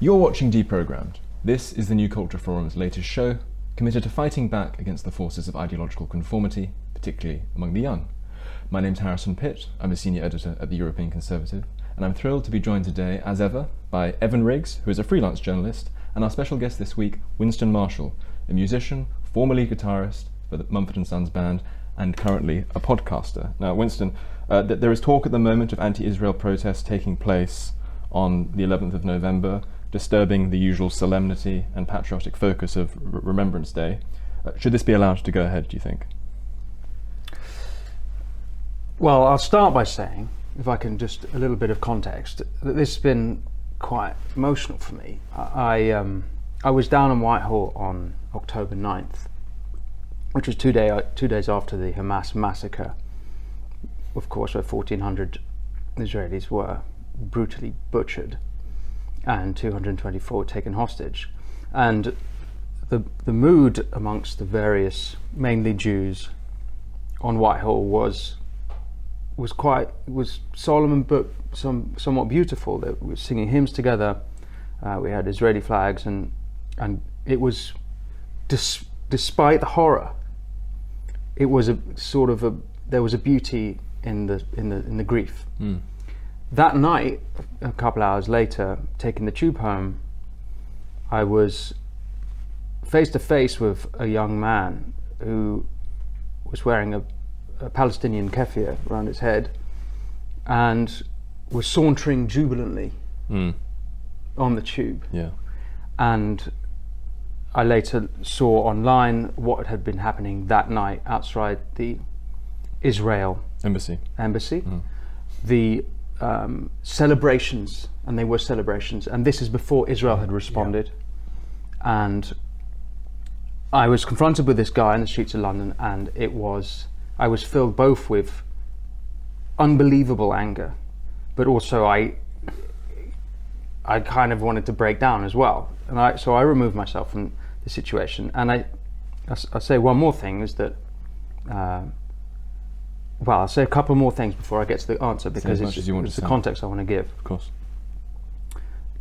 You're watching Deprogrammed. This is the New Culture Forum's latest show, committed to fighting back against the forces of ideological conformity, particularly among the young. My name's Harrison Pitt. I'm a senior editor at the European Conservative, and I'm thrilled to be joined today, as ever, by Evan Riggs, who is a freelance journalist, and our special guest this week, Winston Marshall, a musician, formerly guitarist for the Mumford & Sons band, and currently a podcaster. Now, Winston, uh, th- there is talk at the moment of anti-Israel protests taking place on the 11th of November, disturbing the usual solemnity and patriotic focus of Remembrance Day. Uh, should this be allowed to go ahead, do you think? Well, I'll start by saying, if I can just a little bit of context, that this has been quite emotional for me. I, I, um, I was down in Whitehall on October 9th, which was two, day, two days after the Hamas massacre, of course, where 1,400 Israelis were brutally butchered and 224 taken hostage. And the, the mood amongst the various, mainly Jews, on Whitehall was was quite was solemn but some somewhat beautiful. They were singing hymns together. Uh, we had Israeli flags and and it was dis, despite the horror, it was a sort of a there was a beauty in the in the in the grief. Mm. That night, a couple hours later, taking the tube home, I was face to face with a young man who was wearing a, a Palestinian keffiyeh around his head and was sauntering jubilantly Mm. on the tube. Yeah. And I later saw online what had been happening that night outside the Israel Embassy. embassy. The um, celebrations, and they were celebrations, and this is before Israel had responded. And I was confronted with this guy in the streets of London, and it was, I was filled both with unbelievable anger, but also I, I kind of wanted to break down as well. And I, so I removed myself from the situation. And I I'll say one more thing is that, uh, well, I'll say a couple more things before I get to the answer because it's, as you want it's the say. context I want to give. Of course.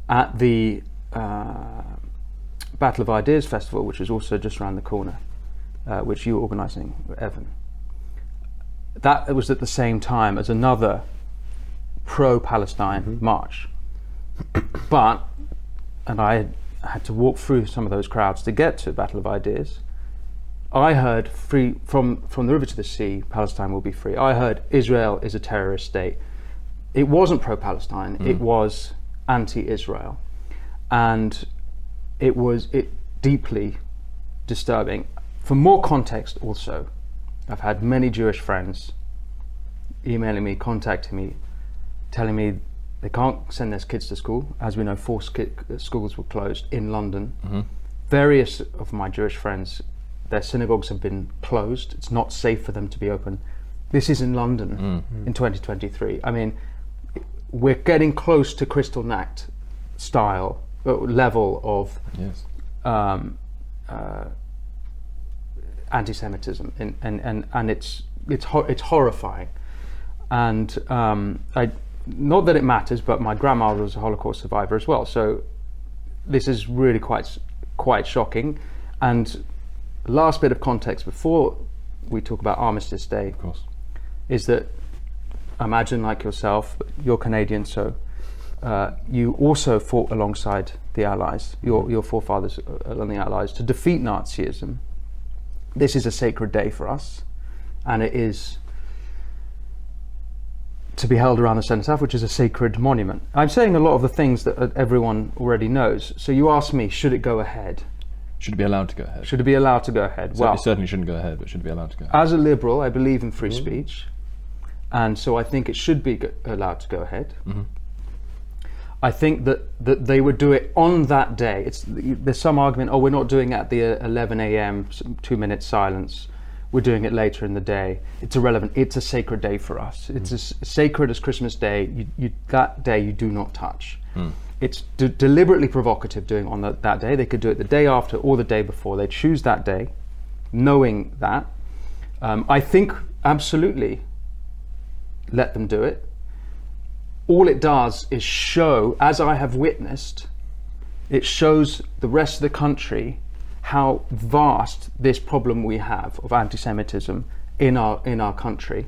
At the uh, Battle of Ideas Festival, which is also just around the corner, uh, which you were organising, Evan, that was at the same time as another pro-Palestine Mm-hmm. march. but, and I had to walk through some of those crowds to get to Battle of Ideas. I heard free from from the river to the sea, Palestine will be free. I heard Israel is a terrorist state. It wasn't pro-Palestine. Hmm. It was anti-Israel, and it was it deeply disturbing. For more context, also, I've had many Jewish friends emailing me, contacting me, telling me they can't send their kids to school. As we know, four schools were closed in London. Mm-hmm. Various of my Jewish friends, their synagogues have been closed. It's not safe for them to be open. This is in London in 2023. I mean, we're getting close to Kristallnacht style uh, level of Yes. um, uh, anti-Semitism, and and and, and it's it's hor- it's horrifying. And um, I, not that it matters, but my grandmother was a Holocaust survivor as well, so this is really quite quite shocking. And last bit of context before we talk about Armistice Day Of course. is that imagine like yourself, you're Canadian, so uh, you also fought alongside the Allies, your, your forefathers uh, along the Allies, to defeat Nazism. This is a sacred day for us, and it is to be held around the cenotaph, which is a sacred monument. I'm saying a lot of the things that uh, everyone already knows. So you ask me, should it go ahead? Should it be allowed to go ahead? Should it be allowed to go ahead? well, it certainly shouldn't go ahead, but should it be allowed to go ahead? as a liberal, I believe in free mm-hmm. speech, and so I think it should be go- allowed to go ahead. Mm-hmm. I think that, that they would do it on that day. It's there's some argument. Oh, we're not doing it at the uh, 11 a.m. two minute silence. We're doing it later in the day. It's irrelevant. It's a sacred day for us. It's mm. as sacred as Christmas Day. You, you, that day you do not touch. Mm. It's de- deliberately provocative doing on the, that day. They could do it the day after or the day before. They choose that day, knowing that. Um, I think absolutely let them do it. all it does is show, as I have witnessed, it shows the rest of the country how vast this problem we have of anti-Semitism in our in our country.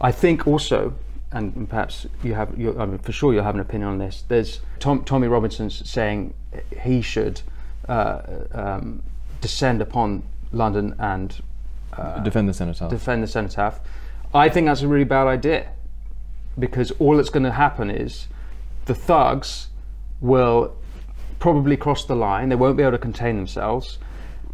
I think also, and perhaps you have, I mean, for sure, you'll have an opinion on this. There's Tom, Tommy Robinson's saying he should uh, um, descend upon London and defend the cenotaph. defend the cenotaph. I think that's a really bad idea because all that's going to happen is the thugs will probably cross the line. They won't be able to contain themselves,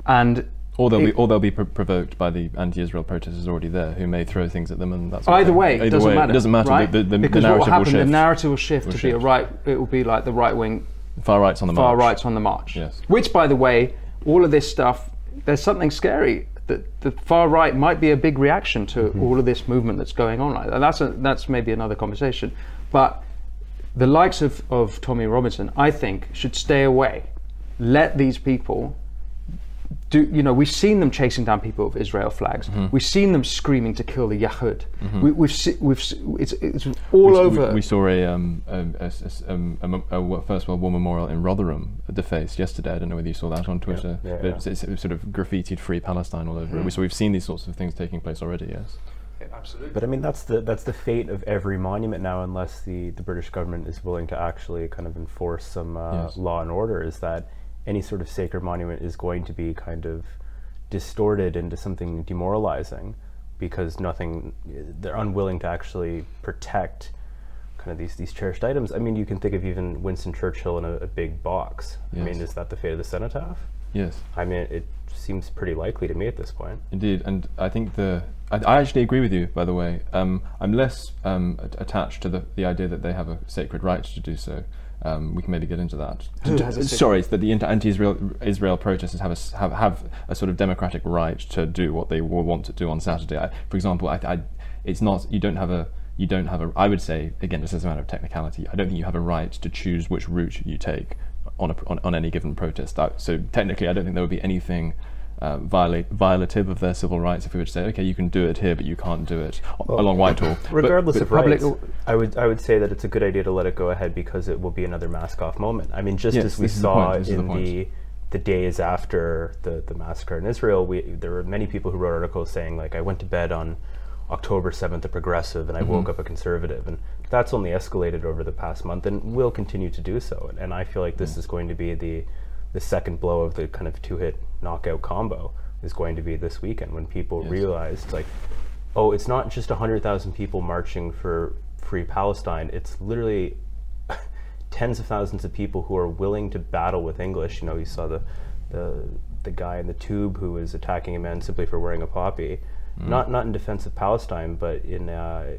and or they'll be, or they'll be pro- provoked by the anti-Israel protesters already there, who may throw things at them, and that's either way, it Either doesn't way, matter. It doesn't matter. right? The, the, the, because what narrative will happen, will shift. the narrative will shift Will to be a right. It will be like the right wing, Far right's on the far march. right's on the march. Yes. Which, by the way, all of this stuff. There's something scary that the far right might be a big reaction to Mm-hmm. all of this movement that's going on. And that's a, that's maybe another conversation, but the likes of, of Tommy Robinson, I think, should stay away. Let these people do. You know, we've seen them chasing down people with Israel flags. Mm-hmm. We've seen them screaming to kill the Yahud. We, we've se- we've se- it's it's all we, over. We, we saw a, um, a, a, s- um, a, mem- a wo- First World War memorial in Rotherham defaced yesterday. I don't know whether you saw that on Twitter. Yeah, but yeah. It's, it's, it's sort of graffitied "Free Palestine" all over it. So we've seen these sorts of things taking place already. Yes. Absolutely. But I mean, that's the that's the fate of every monument now, unless the, the British government is willing to actually kind of enforce some uh, Yes. law and order. Is that any sort of sacred monument is going to be kind of distorted into something demoralizing because nothing they're unwilling to actually protect kind of these these cherished items. I mean, you can think of even Winston Churchill in a, a big box. I mean, is that the fate of the cenotaph? Yes. I mean, it seems pretty likely to me at this point. Indeed, and I think the I, I actually agree with you. By the way, um, I'm less um, attached to the, the idea that they have a sacred right to do so. Um, we can maybe get into that. Who To- has a sorry, that the anti- anti-Israel Israel protesters have a have, have a sort of democratic right to do what they want to do on Saturday. I, for example, I, I, it's not you don't have a you don't have a. I would say again, just as a matter of technicality, I don't think you have a right to choose which route you take on a, on, on any given protest. So technically, I don't think there would be anything uh, violate, violative of their civil rights if we were to say, okay, you can do it here, but you can't do it Well, along Whitehall. But- regardless but of public- rights, I would I would say that it's a good idea to let it go ahead because it will be another mask off moment. I mean, just Yes, as we the saw point, this is the in point. the the days after the the massacre in Israel, we there were many people who wrote articles saying like I went to bed on October seventh a progressive and I Mm-hmm. woke up a conservative, and that's only escalated over the past month and will continue to do so. And I feel like this Mm. is going to be the the second blow of the kind of two hit knockout combo is going to be this weekend when people Yes. realized like oh, it's not just 100,000 people marching for free Palestine. It's literally tens of thousands of people who are willing to battle with English. You know, you saw the the, the guy in the tube who was attacking a man simply for wearing a poppy. Not not in defense of Palestine, but in a,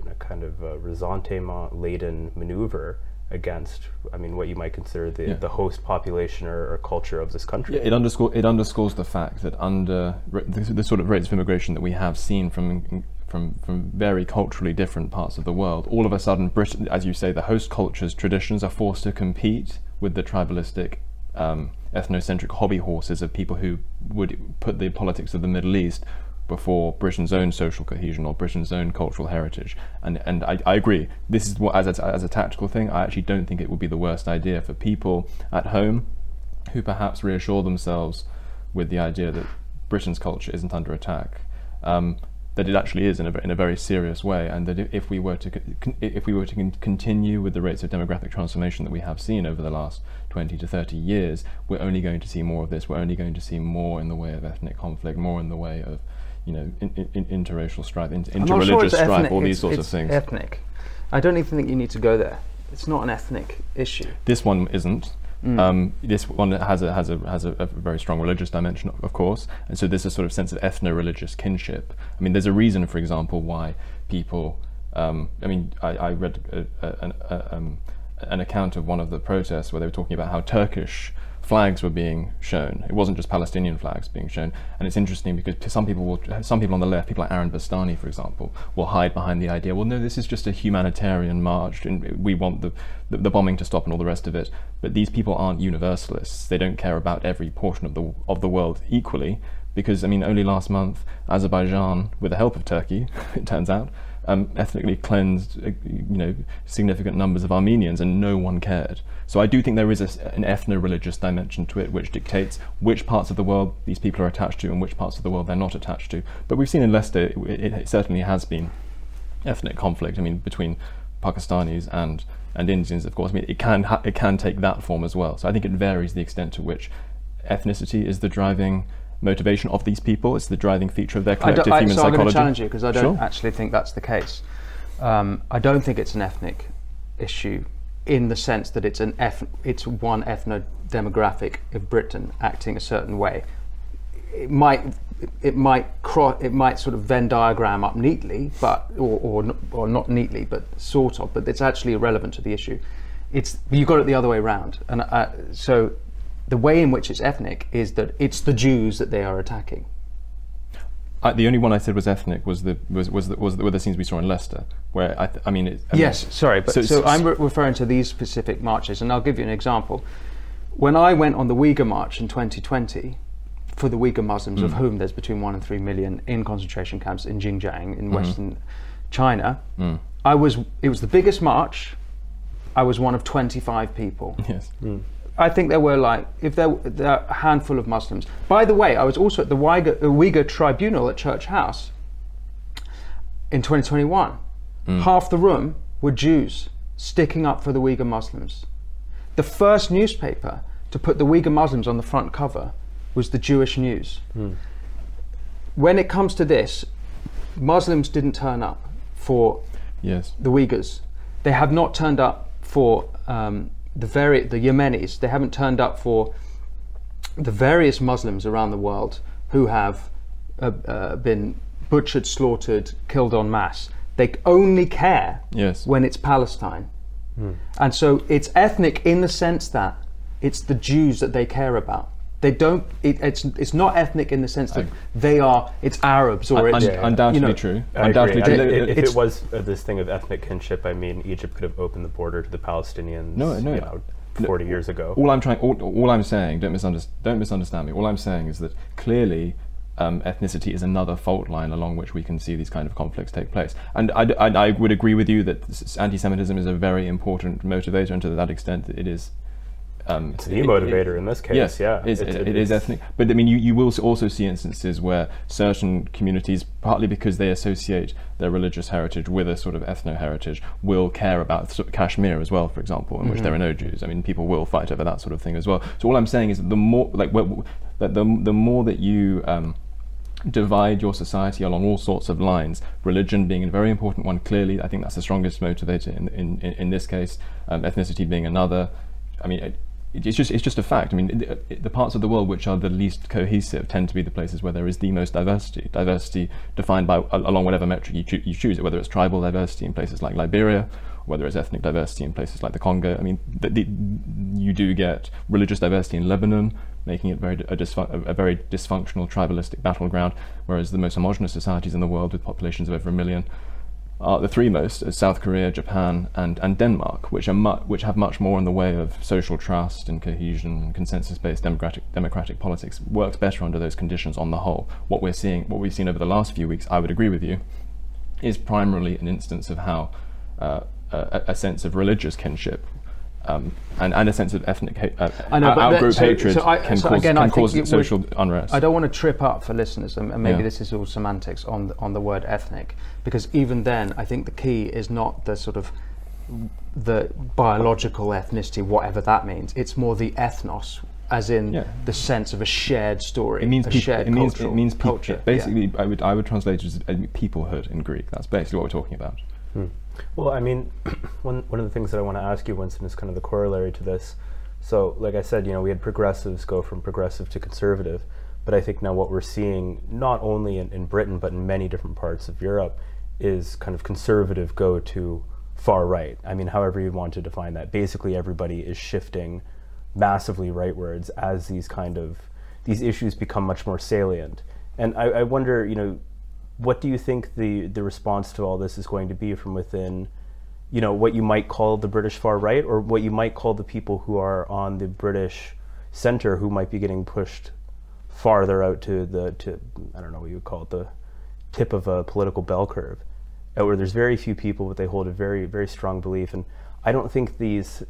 in a kind of uh resentment laden maneuver against, I mean, what you might consider the, Yeah. the host population or, or culture of this country. Yeah, it, underscore, it underscores the fact that under the, the sort of rates of immigration that we have seen from from from very culturally different parts of the world, all of a sudden, Britain, as you say, the host culture's traditions are forced to compete with the tribalistic, um, ethnocentric hobby horses of people who would put the politics of the Middle East before Britain's own social cohesion or Britain's own cultural heritage. And and I, I agree. This is what as a, as a tactical thing, I actually don't think it would be the worst idea for people at home who perhaps reassure themselves with the idea that Britain's culture isn't under attack, um, that it actually is in a, in a very serious way, and that if, we were to if we were to con- continue with the rates of demographic transformation that we have seen over the last 20 to 30 years, we're only going to see more of this. We're only going to see more in the way of ethnic conflict, more in the way of you know in, in, in- interracial strife, I'm interreligious sure strife, ethnic, all these it's- sorts of things. Ethnic. I don't even think you need to go there. It's not an ethnic issue. This one isn't. Mm. Um, this one has a has a has a, a very strong religious dimension, of course, and so there's a sort of sense of ethno-religious kinship. I mean, there's a reason, for example, why people. Um, I mean, I, I read a, a, an, a, um, an account of one of the protests where they were talking about how Turkish flags were being shown. It wasn't just Palestinian flags being shown, and it's interesting because some people will, some people on the left, people like Aaron Bastani, for example, will hide behind the idea. Well, no, this is just a humanitarian march, and we want the, the the bombing to stop and all the rest of it. But these people aren't universalists. They don't care about every portion of the of the world equally. Because I mean, only last month, Azerbaijan, with the help of Turkey, it turns out, um, ethnically cleansed, uh, you know, significant numbers of Armenians, and no one cared. So I do think there is a, an ethno-religious dimension to it, which dictates which parts of the world these people are attached to and which parts of the world they're not attached to. But we've seen in Leicester, it, it certainly has been ethnic conflict. I mean, between Pakistanis and and Indians, of course. I mean, it can it can take that form as well. So I think it varies the extent to which ethnicity is the driving motivation of these people. It's the driving feature of their collective I human so psychology. I'm going to challenge you because I don't Sure. actually think that's the case. Um, I don't think it's an ethnic issue in the sense that it's an eth- it's one ethno demographic of Britain acting a certain way. It might it might cro- it might sort of Venn diagram up neatly, but or or, or not neatly, but sort of. But it's actually irrelevant to the issue. It's you got it the other way around, and uh, so the way in which it's ethnic is that it's the Jews that they are attacking. I, the only one I said was ethnic was the was was the, was the, were the scenes we saw in Leicester, where I, th- I mean, it, I mean, Yes, sorry, but so- so, so- I'm re- referring to these specific marches, and I'll give you an example. When I went on the Uyghur March in 2020, for the Uyghur Muslims, of mm. whom there's between one and three million in concentration camps in Xinjiang in mm. Western China, mm. I was. It was the biggest march. I was one of 25 people. yes, I think there were like, if there, are a handful of Muslims. By the way, I was also at the Uyghur, Uyghur Tribunal at Church House in 2021. Half the room were Jews sticking up for the Uyghur Muslims. The first newspaper to put the Uyghur Muslims on the front cover was the Jewish News. When it comes to this, Muslims didn't turn up for yes, the Uyghurs. They have not turned up for um, the very the Yemenis. They haven't turned up for the various Muslims around the world who have uh, uh, been butchered, slaughtered, killed en masse. They only care yes. when it's Palestine. And so it's ethnic in the sense that it's the Jews that they care about. They don't. It, it's it's not ethnic in the sense that they are. It's Arabs or Un- it's un- undoubtedly you know, true. I undoubtedly agree. true. I- i- if it was uh, this thing of ethnic kinship, I mean, Egypt could have opened the border to the Palestinians. No, no. you know, No. 40 years ago. all I'm trying, all, all I'm saying, don't misunderstand, don't misunderstand me. All I'm saying is that clearly, um, ethnicity is another fault line along which we can see these kind of conflicts take place. And I, I, I would agree with you that anti-Semitism is a very important motivator, and to that extent, it is. Um, It's the motivator in this case, Yes, yeah. It's- it is ethnic. But I mean, you, you will also see instances where certain communities, partly because they associate their religious heritage with a sort of ethno heritage, will care about sort of Kashmir as well, for example, in which there are no Jews. I mean, people will fight over that sort of thing as well. So all I'm saying is that the more, like, that the the more that you um, divide your society along all sorts of lines. Religion being a very important one, clearly, I think that's the strongest motivator in in, in, in this case. Um, ethnicity being another. I mean, it, it's just it's just a fact. I mean, the, the parts of the world which are the least cohesive tend to be the places where there is the most diversity. Diversity defined by along whatever metric you, choo- you choose it, whether it's tribal diversity in places like Liberia, whether it's ethnic diversity in places like the Congo. I mean, the, the, you do get religious diversity in Lebanon, making it very a, a, a very dysfunctional tribalistic battleground, whereas the most homogenous societies in the world with populations of over a million are the three most are South Korea, Japan, and, and Denmark, which are mu- which have much more in the way of social trust and cohesion and consensus-based democratic democratic politics. Works better under those conditions on the whole. What we're seeing, what we've seen over the last few weeks, I would agree with you, is primarily an instance of how uh, a, a sense of religious kinship. Um, and, and a sense of ethnic ha- uh, I know, but that- outgroup so- hatred so I- can so cause, again, I can think cause it would- social unrest. I don't want to trip up for listeners, and and maybe Yeah. this is all semantics on the, on the word ethnic, because even then, I think the key is not the sort of the biological ethnicity, whatever that means. It's more the ethnos, as in Yeah. the sense of a shared story, It means a peop- shared it means cultural it means peop- culture. it basically, I would I would translate it as peoplehood in Greek. That's basically what we're talking about. Well, I mean, one, one of the things that I want to ask you, Winston, is kind of the corollary to this. So, like I said, you know, we had progressives go from progressive to conservative, but I think now what we're seeing, not only in, in Britain, but in many different parts of Europe, is kind of conservative go to far right. I mean, however you want to define that. Basically, everybody is shifting massively rightwards as these kind of these issues become much more salient. And I, I wonder, you know, what do you think the the response to all this is going to be from within you know what you might call the British far right or what you might call the people who are on the British center who might be getting pushed farther out to the to I don't know what you would call it the tip of a political bell curve uh, where there's very few people, but they hold a very very strong belief. And I don't think these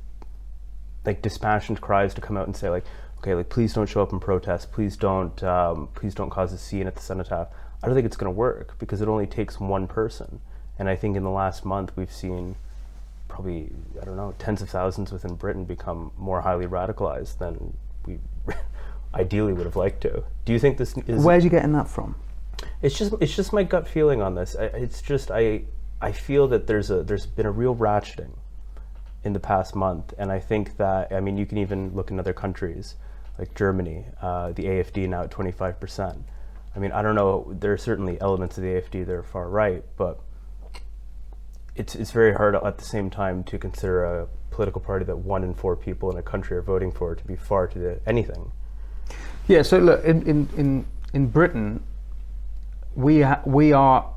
like dispassionate cries to come out and say like, okay, like please don't show up and protest, please don't um, please don't cause a scene at the cenotaph. I don't think it's going to work because it only takes one person. And I think in the last month we've seen probably I don't know tens of thousands within Britain become more highly radicalized than we ideally would have liked to. Do you think this is? Where's you getting that from? It's just it's just my gut feeling on this. I, it's just I I feel that there's a there's been a real ratcheting in the past month, and I think that I mean you can even look in other countries like Germany, uh, the AFD now at 25 percent. I mean I don't know. There are certainly elements of the AFD that are far right, but it's it's very hard at the same time to consider a political party that one in four people in a country are voting for to be far to the, anything. Yeah. So look, in in in, in Britain, we ha- we are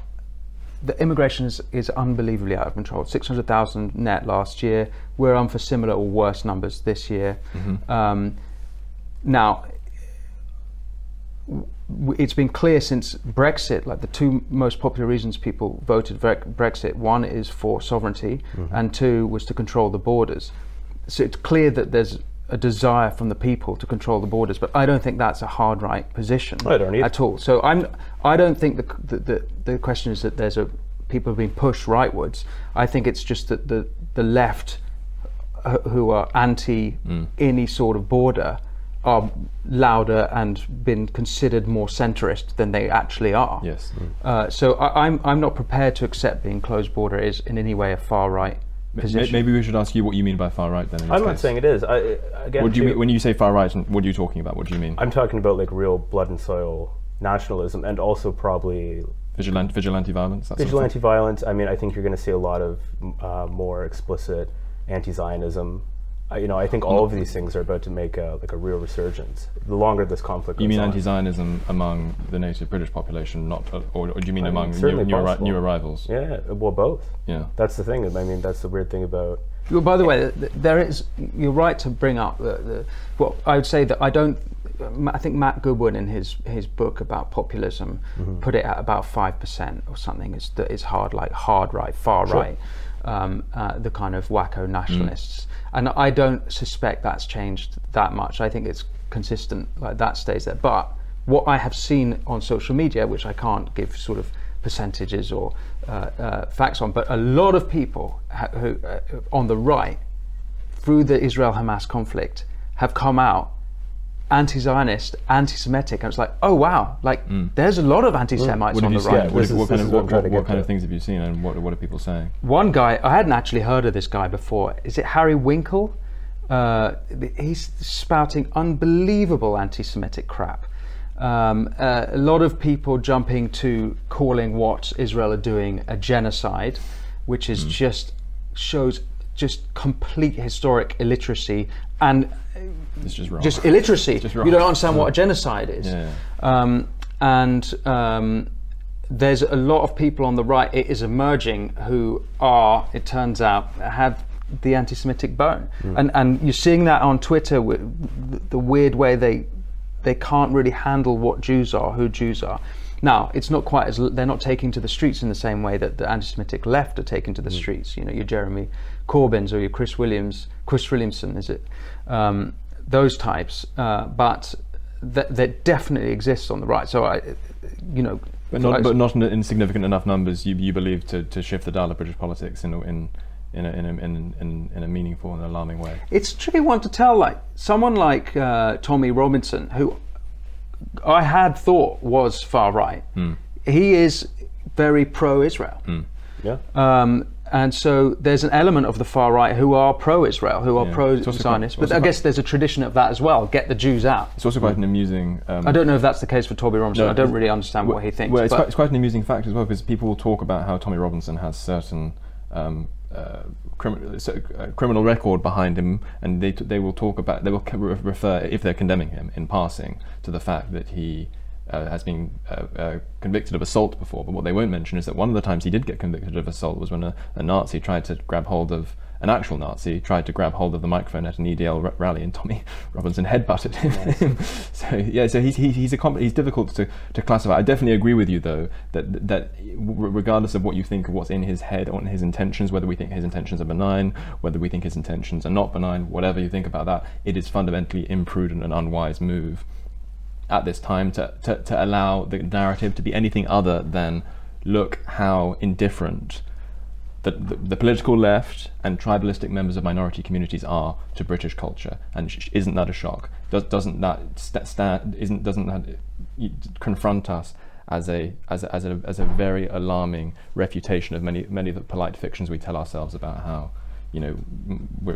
the immigration is, is unbelievably out of control. Six hundred thousand net last year. We're on for similar or worse numbers this year. Um, now, w- it's been clear since Brexit, like the two most popular reasons people voted Brexit, one is for sovereignty, and two was to control the borders. So it's clear that there's a desire from the people to control the borders, but I don't think that's a hard right position at all. So I'm, I don't think the, the, the, the question is that there's a people have been pushed rightwards. I think it's just that the the left uh, who are anti any sort of border are louder and been considered more centrist than they actually are. Yes. Uh, so I, I'm I'm not prepared to accept being closed border is in any way a far right Ma- position. Maybe we should ask you what you mean by far right then. I'm not case. saying it is. I, again, What do you mean when you say far right? What are you talking about? What do you mean? I'm talking about like real blood and soil nationalism, and also probably Vigilante, vigilante violence. That sort of thing? vigilante violence. I mean, I think you're going to see a lot of uh, more explicit anti-Zionism. You know, I think all of these things are about to make a, like a real resurgence. The longer this conflict goes You mean on. anti-Zionism among the native British population, not, uh, or, or do you mean I mean, among new, certainly new, arri- possible. new arrivals? Yeah, well, both. Yeah. That's the thing. I mean, that's the weird thing about. Well, by the way, th- th- there is. You're right to bring up the. the well, I would say that I don't. I think Matt Goodwin in his his book about populism put it at about five percent or something. Is that is hard like hard right, far right, um, uh, the kind of wacko nationalists. And I don't suspect that's changed that much. I think it's consistent. Like that stays there. But what I have seen on social media, which I can't give sort of percentages or uh, uh, facts on, but a lot of people ha- who uh, on the right, through the Israel-Hamas conflict, have come out anti-Zionist, anti-Semitic, and it's like, oh wow, like there's a lot of anti-Semites What, on the right. what, This what kind of what what, what, what kind of things have you seen, and what what are people saying? One guy, I hadn't actually heard of this guy before. Is it Harry Winkle? Uh, he's spouting unbelievable anti-Semitic crap. Um, uh, a lot of people jumping to calling what Israel are doing a genocide, which is just shows just complete historic illiteracy and It's just wrong. just illiteracy. Just you don't understand what a genocide is. Yeah. Um, and um, there's a lot of people on the right, it is emerging, who are, it turns out, have the anti Semitic bone. And, and you're seeing that on Twitter, the- the weird way they, they can't really handle what Jews are, who Jews are. Now, it's not quite as they're not taking to the streets in the same way that the anti-Semitic left are taking to the streets. You know, your Jeremy Corbyns or your Chris Williams, Chris Williamson, is it? Um, those types, uh, but that, that definitely exists on the right. So I, you know, But not, but not in, in significant enough numbers. You, you believe to, to shift the dial of British politics in a, in in a, in, a, in, in, in a meaningful and alarming way. it's a tricky one to tell. Like someone like uh, Tommy Robinson, who I had thought was far right, he is very pro-Israel. Yeah. Um, and so there's an element of the far right who are pro-Israel, who are Yeah. It's also quite- pro-Zionist. But I guess there's a tradition of that as well. Get the Jews out. It's also quite an amusing. Um, I don't know if that's the case for Toby Robinson. No, I don't really understand what he thinks. Well, it's but quite, it's quite an amusing fact as well because people will talk about how Tommy Robinson has certain um, uh, crim- so, uh, criminal record behind him, and they they will talk about they will refer if they're condemning him in passing to the fact that he. Uh, has been uh, uh, convicted of assault before, but what they won't mention is that one of the times he did get convicted of assault was when a, a Nazi tried to grab hold of an actual Nazi tried to grab hold of the microphone at an EDL r- rally, and Tommy Robinson headbutted him. so yeah, so he's he, he's a he's difficult to, to classify. I definitely agree with you though that that regardless of what you think of what's in his head or in his intentions, whether we think his intentions are benign, whether we think his intentions are not benign, whatever you think about that, it is fundamentally imprudent and unwise move at this time to, to, to allow the narrative to be anything other than look how indifferent the, the, the, political left and tribalistic members of minority communities are to British culture, and isn't that a shock? Does, doesn't that st- stand? Isn't doesn't that confront us as a as a, as a as a very alarming refutation of many many of the polite fictions we tell ourselves about how you know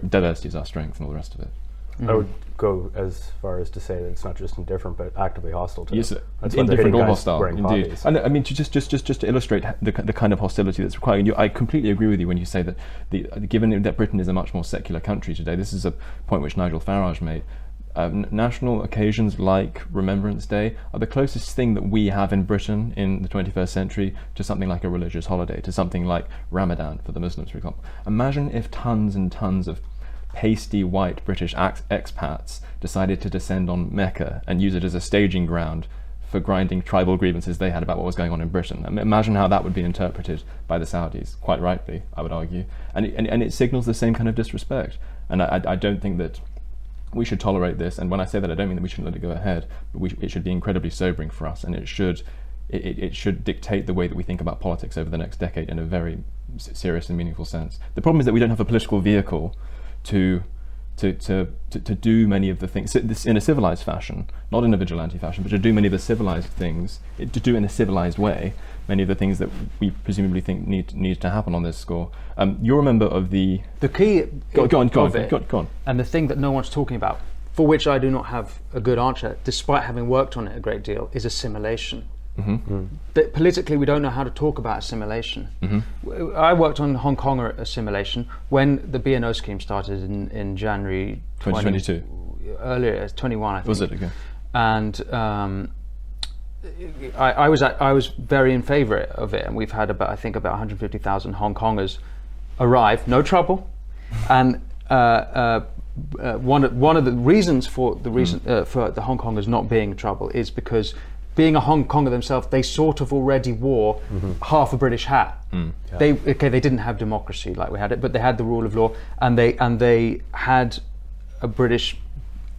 diversity is our strength and all the rest of it. Mm-hmm. I would go as far as to say that it's not just indifferent, but actively hostile to yes, them. That's indifferent or hostile, indeed. And I mean, just just just just to illustrate the, the kind of hostility that's required. You, I completely agree with you when you say that, the, given that Britain is a much more secular country today, this is a point which Nigel Farage made. Um, national occasions like Remembrance Day are the closest thing that we have in Britain in the 21st century to something like a religious holiday, to something like Ramadan for the Muslims, for example. Imagine if tons and tons of pasty white British expats decided to descend on Mecca and use it as a staging ground for grinding tribal grievances they had about what was going on in Britain. Imagine how that would be interpreted by the Saudis, quite rightly, I would argue. And it, and, and it signals the same kind of disrespect. And I, I don't think that we should tolerate this. And when I say that, I don't mean that we shouldn't let it go ahead, but we, it should be incredibly sobering for us, and it should it, it, should dictate the way that we think about politics over the next decade in a very serious and meaningful sense. The problem is that we don't have a political vehicle to to, to, to, to, do many of the things in a civilized fashion, not in a vigilante fashion, but to do many of the civilized things, to do in a civilized way, many of the things that we presumably think need need to happen on this score. Um, you're a member of the the key. Go, go on, go on, go, go on. And the thing that no one's talking about, for which I do not have a good answer, despite having worked on it a great deal, is assimilation. Mm-hmm. Mm. But politically, we don't know how to talk about assimilation. Mm-hmm. I worked on Hong Kong assimilation when the BNO scheme started in, in January 2022. 20, earlier, 21, I think. Was it again? And um, I, I, was I was very in favour of it, and we've had about I think about 150,000 Hong Kongers arrive, no trouble, and. Uh, uh, uh, one, one of the reasons for the reason mm. Uh, for the Hong Kongers not being in trouble is because being a Hong Konger themselves, they sort of already wore mm-hmm. half a British hat. Mm, yeah. They okay, they didn't have democracy like we had it, but they had the rule of law, and they and they had a British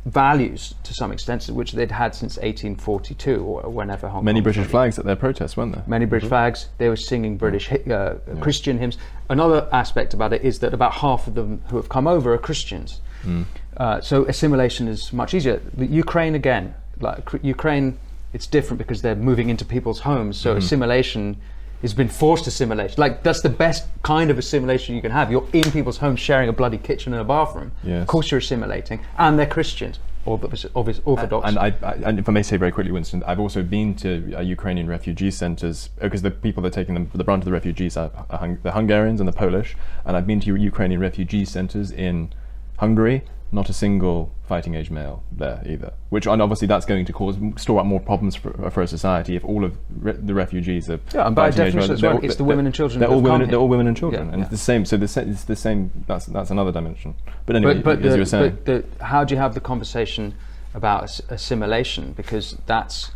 values to some extent, which they'd had since 1842 or whenever Hong Many Kong British flags at their protests, weren't there? Many British mm-hmm. flags. They were singing British uh, yeah. Christian hymns. Another aspect about it is that about half of them who have come over are Christians. Mm. Uh, so assimilation is much easier. The Ukraine again, like Ukraine it's different because they're moving into people's homes. So mm-hmm. assimilation has been forced assimilation. Like that's the best kind of assimilation you can have. You're in people's homes sharing a bloody kitchen and a bathroom. Yes. Of course you're assimilating, and they're Christians. Or the obvious orthodox. And, and, I, I, and if I may say very quickly, Winston, I've also been to uh, Ukrainian refugee centres because the people that are taking the, the brunt of the refugees are, are hung, the Hungarians and the Polish. And I've been to Ukrainian refugee centres in Hungary not a single fighting age male there either. Which and obviously that's going to cause store up more problems for, for a society if all of re- the refugees are yeah, and by definition, well, it's the women and children. They're all women. They're all women and children, yeah, and yeah. it's the same. So the, it's the same. That's that's another dimension. But anyway, but, but as the, you were saying, but the, how do you have the conversation about assimilation? Because that's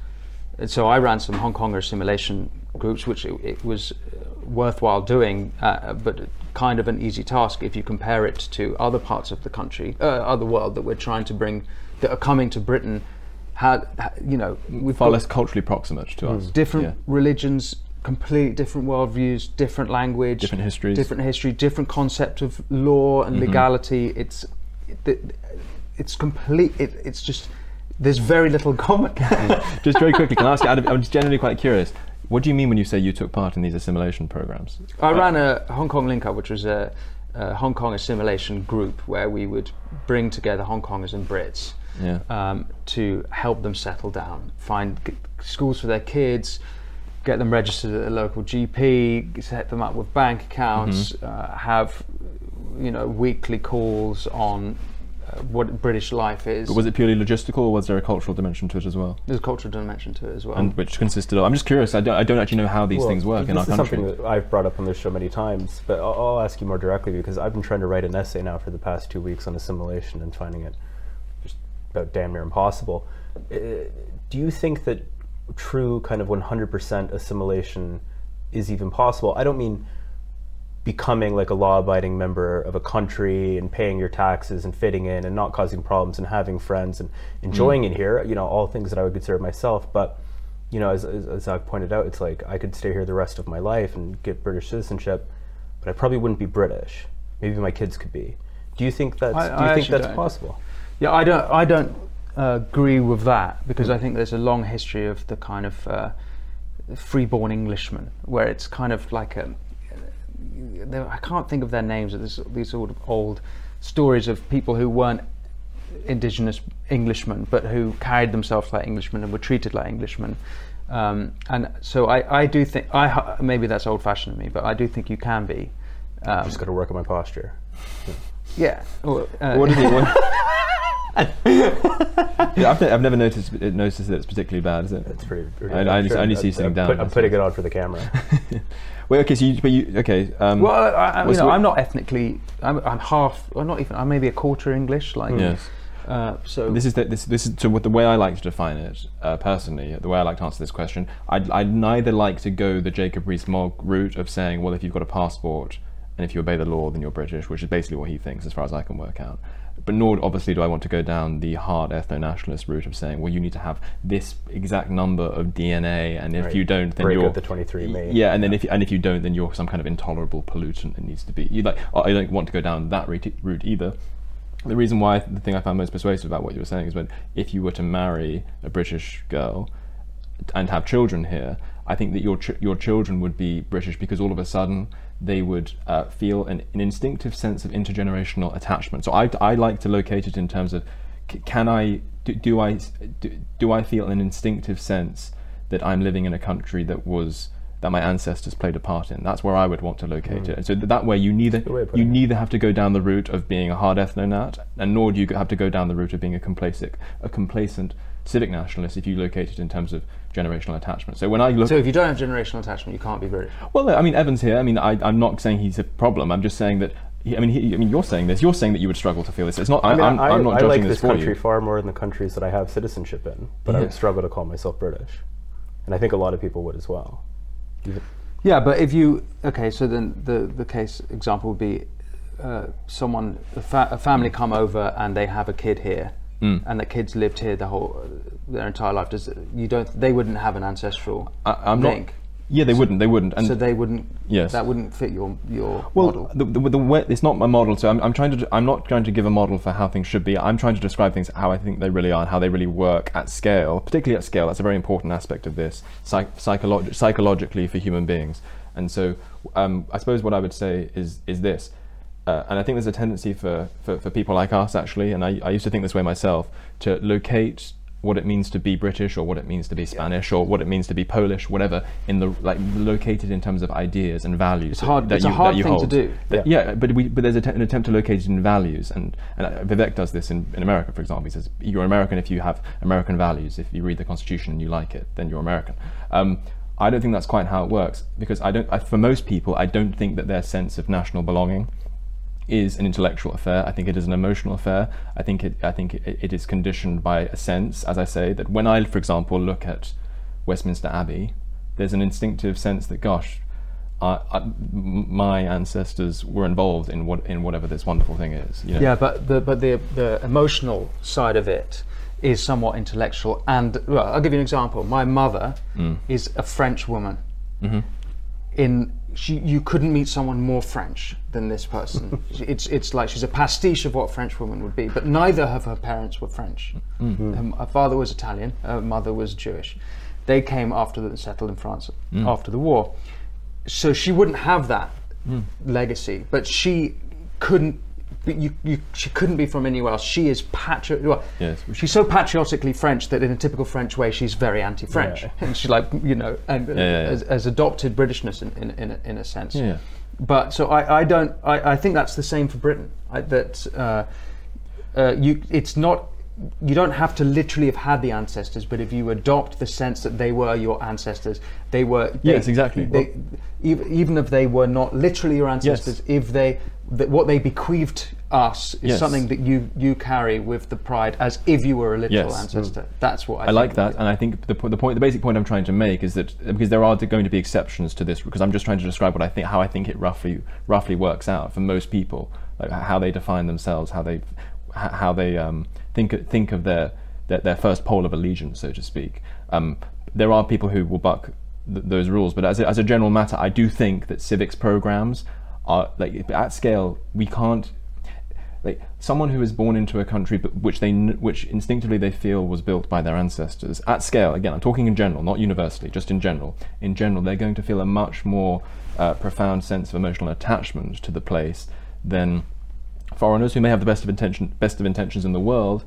so I ran some Hong Kong assimilation groups, which it, it was worthwhile doing, uh, but kind of an easy task if you compare it to other parts of the country, uh, other world that we're trying to bring, that are coming to Britain. How, you know, we've far less culturally proximate to us. Different yeah. religions, complete different worldviews, different language, different histories, different history, different concept of law and mm-hmm. legality. It's it, it's complete. It, it's just there's very little common. just very quickly, can I ask you? I'm just generally quite curious. What do you mean when you say you took part in these assimilation programs? I ran a Hong Kong Link Up, which was a, a Hong Kong assimilation group where we would bring together Hong Kongers and Brits yeah. um, to help them settle down, find schools for their kids, get them registered at a local GP, set them up with bank accounts, mm-hmm. uh, have you know weekly calls on what British life is. But was it purely logistical, or was there a cultural dimension to it as well? There's a cultural dimension to it as well. And which consisted of. I'm just curious. I don't. I don't actually know how these Well, things work in this our is country. something that I've brought up on this show many times, but I'll, I'll ask you more directly because I've been trying to write an essay now for the past two weeks on assimilation and finding it just about damn near impossible. Uh, do you think that true kind of 100% assimilation is even possible? I don't mean becoming like a law-abiding member of a country and paying your taxes and fitting in and not causing problems and having friends and enjoying it here you know all things that i would consider myself but you know as, as, as i pointed out it's like i could stay here the rest of my life and get british citizenship but i probably wouldn't be british maybe my kids could be do you think that's I- do I you think that's don't. possible Yeah, I don't. I don't uh, agree with that because I think there's a long history of the kind of uh, freeborn Englishman, where it's kind of like a. I can't think of their names. There's these sort of old stories of people who weren't indigenous Englishmen, but who carried themselves like Englishmen and were treated like Englishmen. Um, and so I, I do think I maybe that's old-fashioned of me, but I do think you can be. Um, I've just got to work on my posture yeah. Or, uh, What did he? What, yeah, I've, ne- I've never noticed it, noticed that it's particularly bad, is it? it's pretty, pretty I- I only- I only see you sitting I'm down, put- i'm putting it on for the camera Wait, okay, so you, but you, okay. Um, Well, I, I, you know, what? I'm not ethnically. I'm, I'm half. I'm not even. I'm maybe a quarter English. Like, Yes. Uh, so This is the, this this is so what the way I like to define it uh, personally. The way I like to answer this question, I'd, I'd neither like to go the Jacob Rees-Mogg route of saying, well, if you've got a passport and if you obey the law, then you're British, which is basically what he thinks, as far as I can work out. But nor obviously do I want to go down the hard ethno-nationalist route of saying, well, you need to have this exact number of DNA, and if Right. you don't, then Break you're the 23andMe. Yeah, and then if and if you don't, then you're some kind of intolerable pollutant that needs to be. You like, I don't want to go down that route, route either. The reason why the thing I found most persuasive about what you were saying is when if you were to marry a British girl and have children here, I think that your ch- your children would be British because all of a sudden they would uh, feel an, an instinctive sense of intergenerational attachment. So I, I like to locate it in terms of can I do, do I do, do I feel an instinctive sense that I'm living in a country that was that my ancestors played a part in. That's where I would want to locate it. And so th- that way, you neither way you it. neither have to go down the route of being a hard ethnonat, and nor do you have to go down the route of being a complacent a complacent civic nationalist if you locate it in terms of generational attachment. So when I look so if you don't have generational attachment, you can't be British. well, I mean, Evans here. I mean, I, I'm not saying he's a problem. I'm just saying that. He, I mean, he, I mean, you're saying this. You're saying that you would struggle to feel this. It's not. I, I mean, I'm, I, I'm not I judging like this this for country you. far more than the countries that I have citizenship in, but I would struggle to call myself British, and I think a lot of people would as well. Even- Yeah, but if you okay, so then the the case example would be uh, someone a, fa- a family come over and they have a kid here, Mm. and the kids lived here the whole their entire life. Does you don't they wouldn't have an ancestral I, I'm not. link, Yeah, they wouldn't. They wouldn't. And so they wouldn't. Yes. that wouldn't fit your your Well, model. the, the, the way, it's not my model, so I'm, I'm trying to. I'm not trying to give a model for how things should be. I'm trying to describe things how I think they really are and how they really work at scale, particularly at scale. That's a very important aspect of this, psych, psycholo- psychologically for human beings. And so, um, I suppose what I would say is is this, uh, and I think there's a tendency for, for, for people like us actually, and I, I used to think this way myself, to locate what it means to be British or what it means to be Spanish or what it means to be Polish, whatever, in the like located in terms of ideas and values. It's hard- that it's a hard you thing to do. That- yeah. but we, but there's an attempt to locate it in values, and and uh, Vivek does this in, in America, for example. He says you're American if you have American values. If you read the Constitution and you like it, then you're American. Um, I don't think that's quite how it works because I don't. I, for most people, I don't think that their sense of national belonging is an intellectual affair. I think it is an emotional affair. I think it. I think it, it is conditioned by a sense, as I say, that when I, for example, look at Westminster Abbey, there's an instinctive sense that, gosh, I, I, my ancestors were involved in what in whatever this wonderful thing is. You know? Yeah, but the but the the emotional side of it is somewhat intellectual. And well, I'll give you an example. My mother Mm. is a French woman. Mm-hmm. In she, you couldn't meet someone more French than this person. It's it's like she's a pastiche of what a French woman would be. But neither of her parents were French. Mm-hmm. Her, her father was Italian. Her mother was Jewish. They came after the settled in France Mm. after the war. So she wouldn't have that Mm. legacy, but she couldn't. Be, you, you, she couldn't be from anywhere else. She is patri- well, Yes. She's so patriotically French that in a typical French way, she's very anti-French, Yeah. and she's like you know, and yeah, yeah. As, as adopted Britishness in in, in, a, in a sense. Yeah. But so I, I don't. I, I think that's the same for Britain. I, that uh, uh, you it's not you don't have to literally have had the ancestors, but if you adopt the sense that they were your ancestors, they were they- Yes, exactly. They, ev- even if they were not literally your ancestors, if they that what they bequeathed us is Yes. something that you you carry with the pride as if you were a literal Yes. ancestor. That's what I, I like that, and I think the, the point, the basic point I'm trying to make is that because there are going to be exceptions to this, because I'm just trying to describe what I think, how I think it roughly, roughly works out for most people, like how they define themselves, how they, how they um, think think of their, their their first pole of allegiance, so to speak. Um, there are people who will buck th- those rules, but as a, as a general matter, I do think that civics programs are like at scale. We can't like someone who is born into a country which they which instinctively they feel was built by their ancestors. At scale again i'm talking in general not universally just in general. In general they're going to feel a much more uh, profound sense of emotional attachment to the place than foreigners who may have the best of intention best of intentions in the world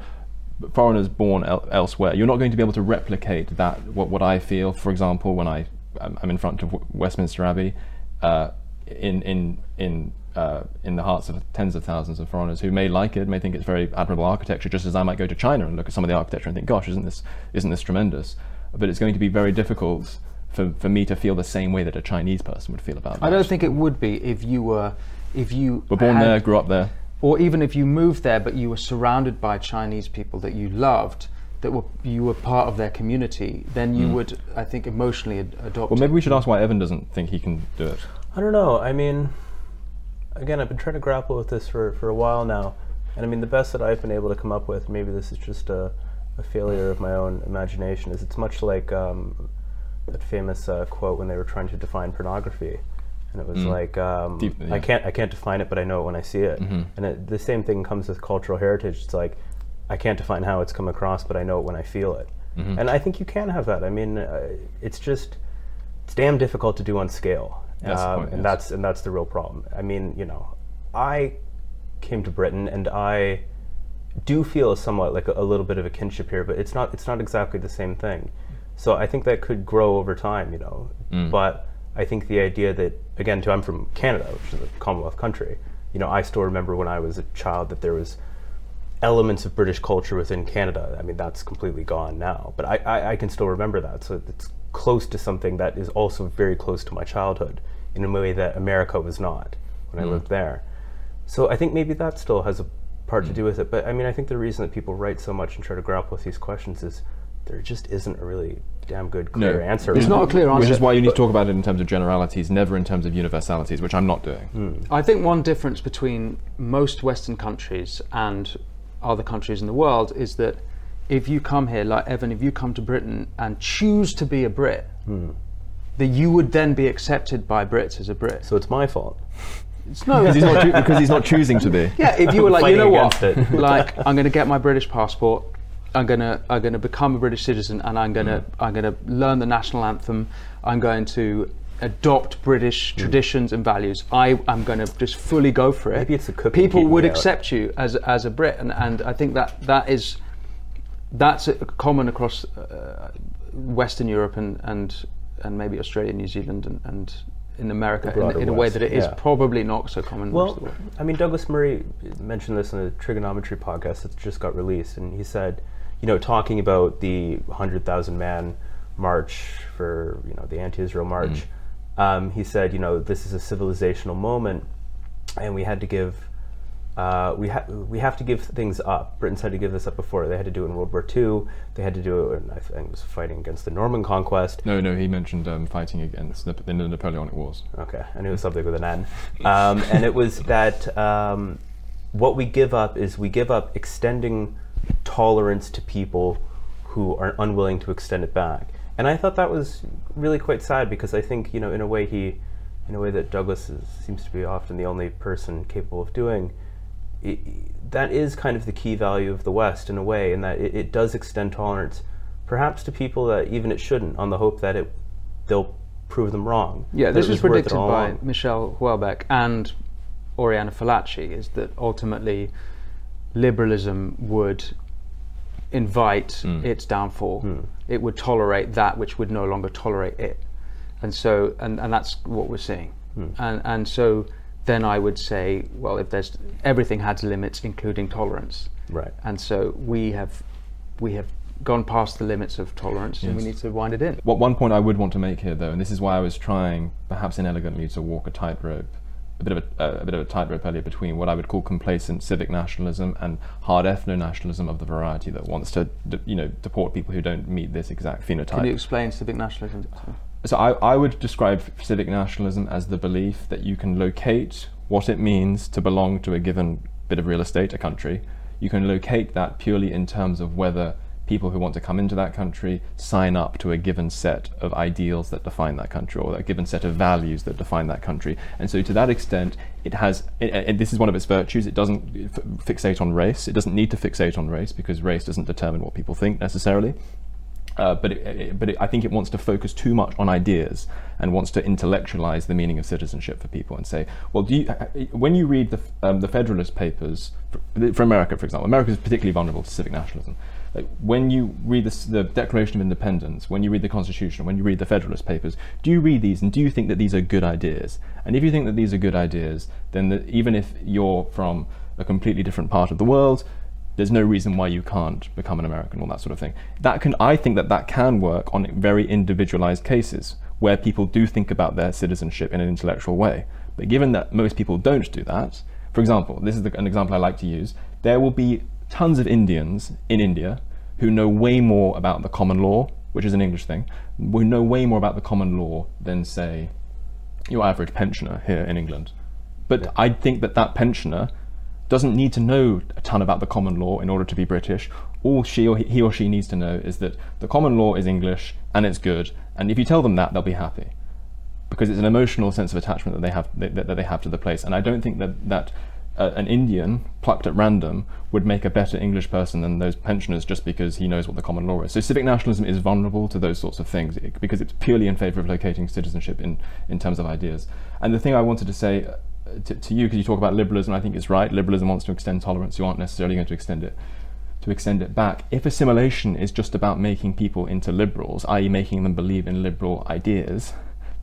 but foreigners born el- elsewhere. You're not going to be able to replicate that what, what i feel for example when i i'm in front of westminster abbey uh, in in in uh, in the hearts of tens of thousands of foreigners who may like it, may think it's very admirable architecture, just as I might go to China and look at some of the architecture and think, "Gosh, isn't this isn't this tremendous?" But it's going to be very difficult for, for me to feel the same way that a Chinese person would feel about that. I don't think it would be if you were if you We're born had- there, grew up there. or even if you moved there but you were surrounded by Chinese people that you loved, that were you were part of their community, then you would, I think, emotionally ad- adopt. Well, maybe it. we should ask why Evan doesn't think he can do it. I don't know. I mean, again, I've been trying to grapple with this for, for a while now. And I mean, the best that I've been able to come up with, maybe this is just a, a failure of my own imagination, is it's much like um, that famous uh, quote when they were trying to define pornography. And it was like, um, Deep- I can't, I can't define it, but I know it when I see it. And it, the same thing comes with cultural heritage. It's like, I can't define how it's come across, but I know it when I feel it. And I think you can have that. I mean, uh, it's just, it's damn difficult to do on scale. That's Um, point, and yes. that's and that's the real problem. I mean, you know, I came to Britain and I do feel somewhat like a, a little bit of a kinship here, but it's not it's not exactly the same thing. So I think that could grow over time, you know. Mm. But I think the idea that again, too, I'm from Canada, which is a Commonwealth country. You know, I still remember when I was a child that there was elements of British culture within Canada. I mean, that's completely gone now, but I, I, I can still remember that. So it's close to something that is also very close to my childhood in a way that America was not when I hmm. lived there. So I think maybe that still has a part to hmm. do with it. But I mean, I think the reason that people write so much and try to grapple with these questions is there just isn't a really damn good clear answer. There's on not a clear answer. Which is why you need to talk about it in terms of generalities, never in terms of universalities, which I'm not doing. Hmm. I think one difference between most Western countries and other countries in the world is that if you come here, like Evan, if you come to Britain and choose to be a Brit, that you would then be accepted by Brits as a Brit. So it's my fault. It's no, Because he's not, choo- because he's not choosing to be. yeah, if you were like, you know what, it. like I'm going to get my British passport, I'm going to I'm going to become a British citizen, and I'm going to I'm going to learn the national anthem, I'm going to adopt British traditions and values. I am going to just fully go for it. Maybe it's the cooking People would me out. accept you as as a Brit, and and I think that that is that's uh, common across uh, Western Europe and and and maybe Australia, New Zealand, and, and in America in, in a way that it is yeah. probably not so common. the Well, the. I mean, Douglas Murray mentioned this in a Triggernometry podcast that just got released, and he said, you know, talking about the 100,000 man march for, you know, the anti Israel march, um, he said, you know, this is a civilizational moment, and we had to give. Uh, we, ha- we have to give things up. Britain's had to give this up before. They had to do it in World War II. They had to do it, in, I think it was fighting against the Norman conquest. No, no, he mentioned um, fighting against the, the Napoleonic Wars. Okay, I knew it was something with an N. Um, and it was that um, what we give up is we give up extending tolerance to people who are unwilling to extend it back. And I thought that was really quite sad because I think, you know, in a way he, in a way that Douglas is, seems to be often the only person capable of doing, i that is kind of the key value of the West in a way, in that it, it does extend tolerance, perhaps to people that even it shouldn't, on the hope that it they'll prove them wrong. Yeah, this it was predicted by along. Michel Houellebecq and Oriana Fallaci, is that ultimately liberalism would invite hmm. its downfall. Hmm. It would tolerate that which would no longer tolerate it. And so, and, and that's what we're seeing. Hmm. And, and so then I would say, well, if there's everything has limits, including tolerance, Right. and so we have we have gone past the limits of tolerance, and we need to wind it in. What one point I would want to make here, though, and this is why I was trying, perhaps inelegantly, to walk a tightrope, a bit of a, uh, a bit of a tightrope earlier between what I would call complacent civic nationalism and hard ethno-nationalism of the variety that wants to, you know, deport people who don't meet this exact phenotype. Can you explain civic nationalism? So I, I would describe civic nationalism as the belief that you can locate what it means to belong to a given bit of real estate, a country. You can locate that purely in terms of whether people who want to come into that country sign up to a given set of ideals that define that country or a given set of values that define that country. And so to that extent, it has, and this is one of its virtues, it doesn't fixate on race. It doesn't need to fixate on race because race doesn't determine what people think necessarily. Uh, but it, but it, I think it wants to focus too much on ideas and wants to intellectualize the meaning of citizenship for people and say, well, you, uh, when you read the, um, the Federalist Papers for, for America, for example, America is particularly vulnerable to civic nationalism. Like when you read this, the Declaration of Independence, when you read the Constitution, when you read the Federalist Papers, do you read these and do you think that these are good ideas? And if you think that these are good ideas, then the, even if you're from a completely different part of the world, there's no reason why you can't become an American, all that sort of thing. That can, I think that that can work on very individualized cases where people do think about their citizenship in an intellectual way. But given that most people don't do that, for example, this is the, an example I like to use, there will be tons of Indians in India who know way more about the common law, which is an English thing, who know way more about the common law than, say, your average pensioner here in England. But I think that that pensioner doesn't need to know a ton about the common law in order to be British. All she or he, or she needs to know is that the common law is English and it's good. And if you tell them that, they'll be happy because it's an emotional sense of attachment that they have that, that they have to the place. And I don't think that that uh, an Indian plucked at random would make a better English person than those pensioners just because he knows what the common law is. So civic nationalism is vulnerable to those sorts of things because it's purely in favour of locating citizenship in, in terms of ideas. And the thing I wanted to say to, to you, because you talk about liberalism, I think it's right. Liberalism wants to extend tolerance. You aren't necessarily going to extend it to extend it back. If assimilation is just about making people into liberals, i.e., making them believe in liberal ideas,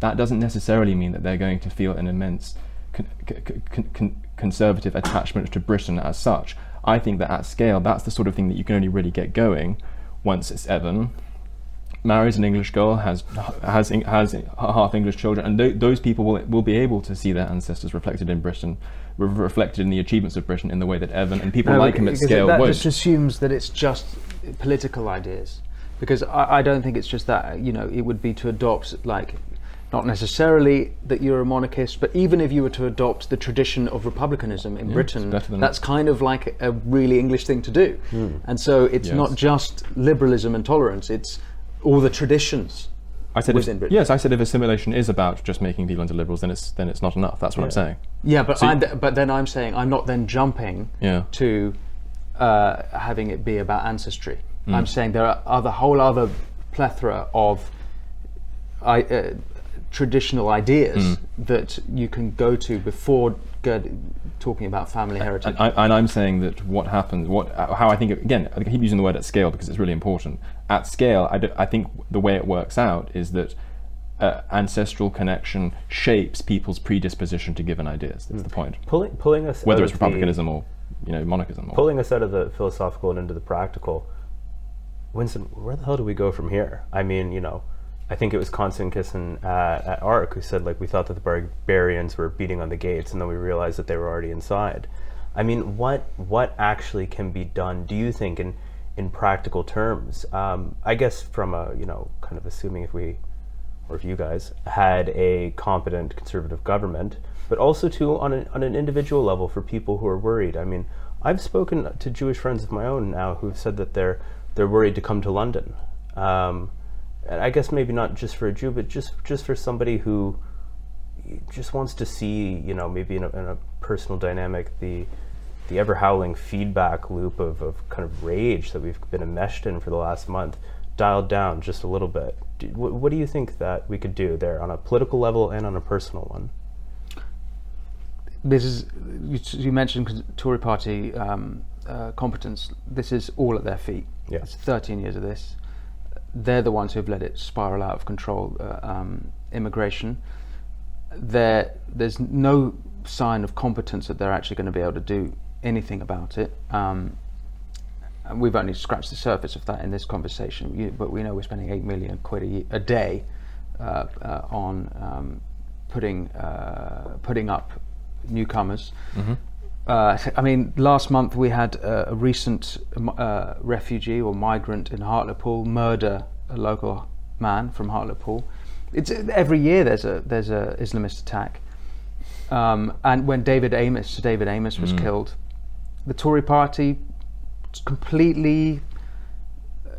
that doesn't necessarily mean that they're going to feel an immense con- con- con- conservative attachment to Britain as such. I think that at scale, that's the sort of thing that you can only really get going once it's Evan marries an English girl, has has has half English children, and th- those people will will be able to see their ancestors reflected in Britain, re- reflected in the achievements of Britain in the way that Evan and people No, like him at scale that won't. just assumes that it's just political ideas, because I, I don't think it's just that. You know, it would be to adopt like. Not necessarily that you're a monarchist, but even if you were to adopt the tradition of republicanism in it's Britain, that's kind of like a really English thing to do. Hmm. And so it's Yes. not just liberalism and tolerance; it's all the traditions. I said, within if, Britain. yes, I said if assimilation is about just making people into liberals, then it's then it's not enough. That's what I'm saying. Yeah, but So- I'm th- but then I'm saying I'm not then jumping Yeah. to uh, having it be about ancestry. Mm. I'm saying there are other whole other plethora of I, uh, traditional ideas Mm. that you can go to before talking about family heritage. And, I, and I'm saying that what happens, what how I think it, again, I keep using the word at scale because it's really important. At scale, I, do, I think the way it works out is that uh, ancestral connection shapes people's predisposition to given ideas. That's the point. Pulling, pulling us Whether it's of the- republicanism or you know monarchism. Or, pulling us out of the philosophical and into the practical. Winston, where the hell do we go from here? I mean, you know, I think it was Konstantin Kisin at, at ARC who said like we thought that the barbarians were beating on the gates, and then we realized that they were already inside. I mean, what what actually can be done? Do you think in in practical terms? Um, I guess from a you know kind of assuming if we or if you guys had a competent conservative government, but also too on an, on an individual level for people who are worried. I mean, I've spoken to Jewish friends of my own now who've said that they're they're worried to come to London. Um, and I guess maybe not just for a Jew, but just just for somebody who just wants to see, you know, maybe in a, in a personal dynamic, the the ever howling feedback loop of, of kind of rage that we've been enmeshed in for the last month dialed down just a little bit. Do, what, what do you think that we could do there on a political level and on a personal one? this is you, you mentioned Tory party um, uh, competence. This is all at their feet. Yeah. It's 13 years of this. They're the ones who've let it spiral out of control. Uh, um, immigration. There, there's no sign of competence that they're actually going to be able to do anything about it. Um, we've only scratched the surface of that in this conversation, you- but we know we're spending eight million quid a, a day uh, uh, on um, putting uh, putting up newcomers. Uh, I mean, last month we had a, a recent uh, refugee or migrant in Hartlepool murder a local man from Hartlepool. It's every year there's a there's a Islamist attack, um, and when David Amess, David Amess, was killed, the Tory Party completely uh,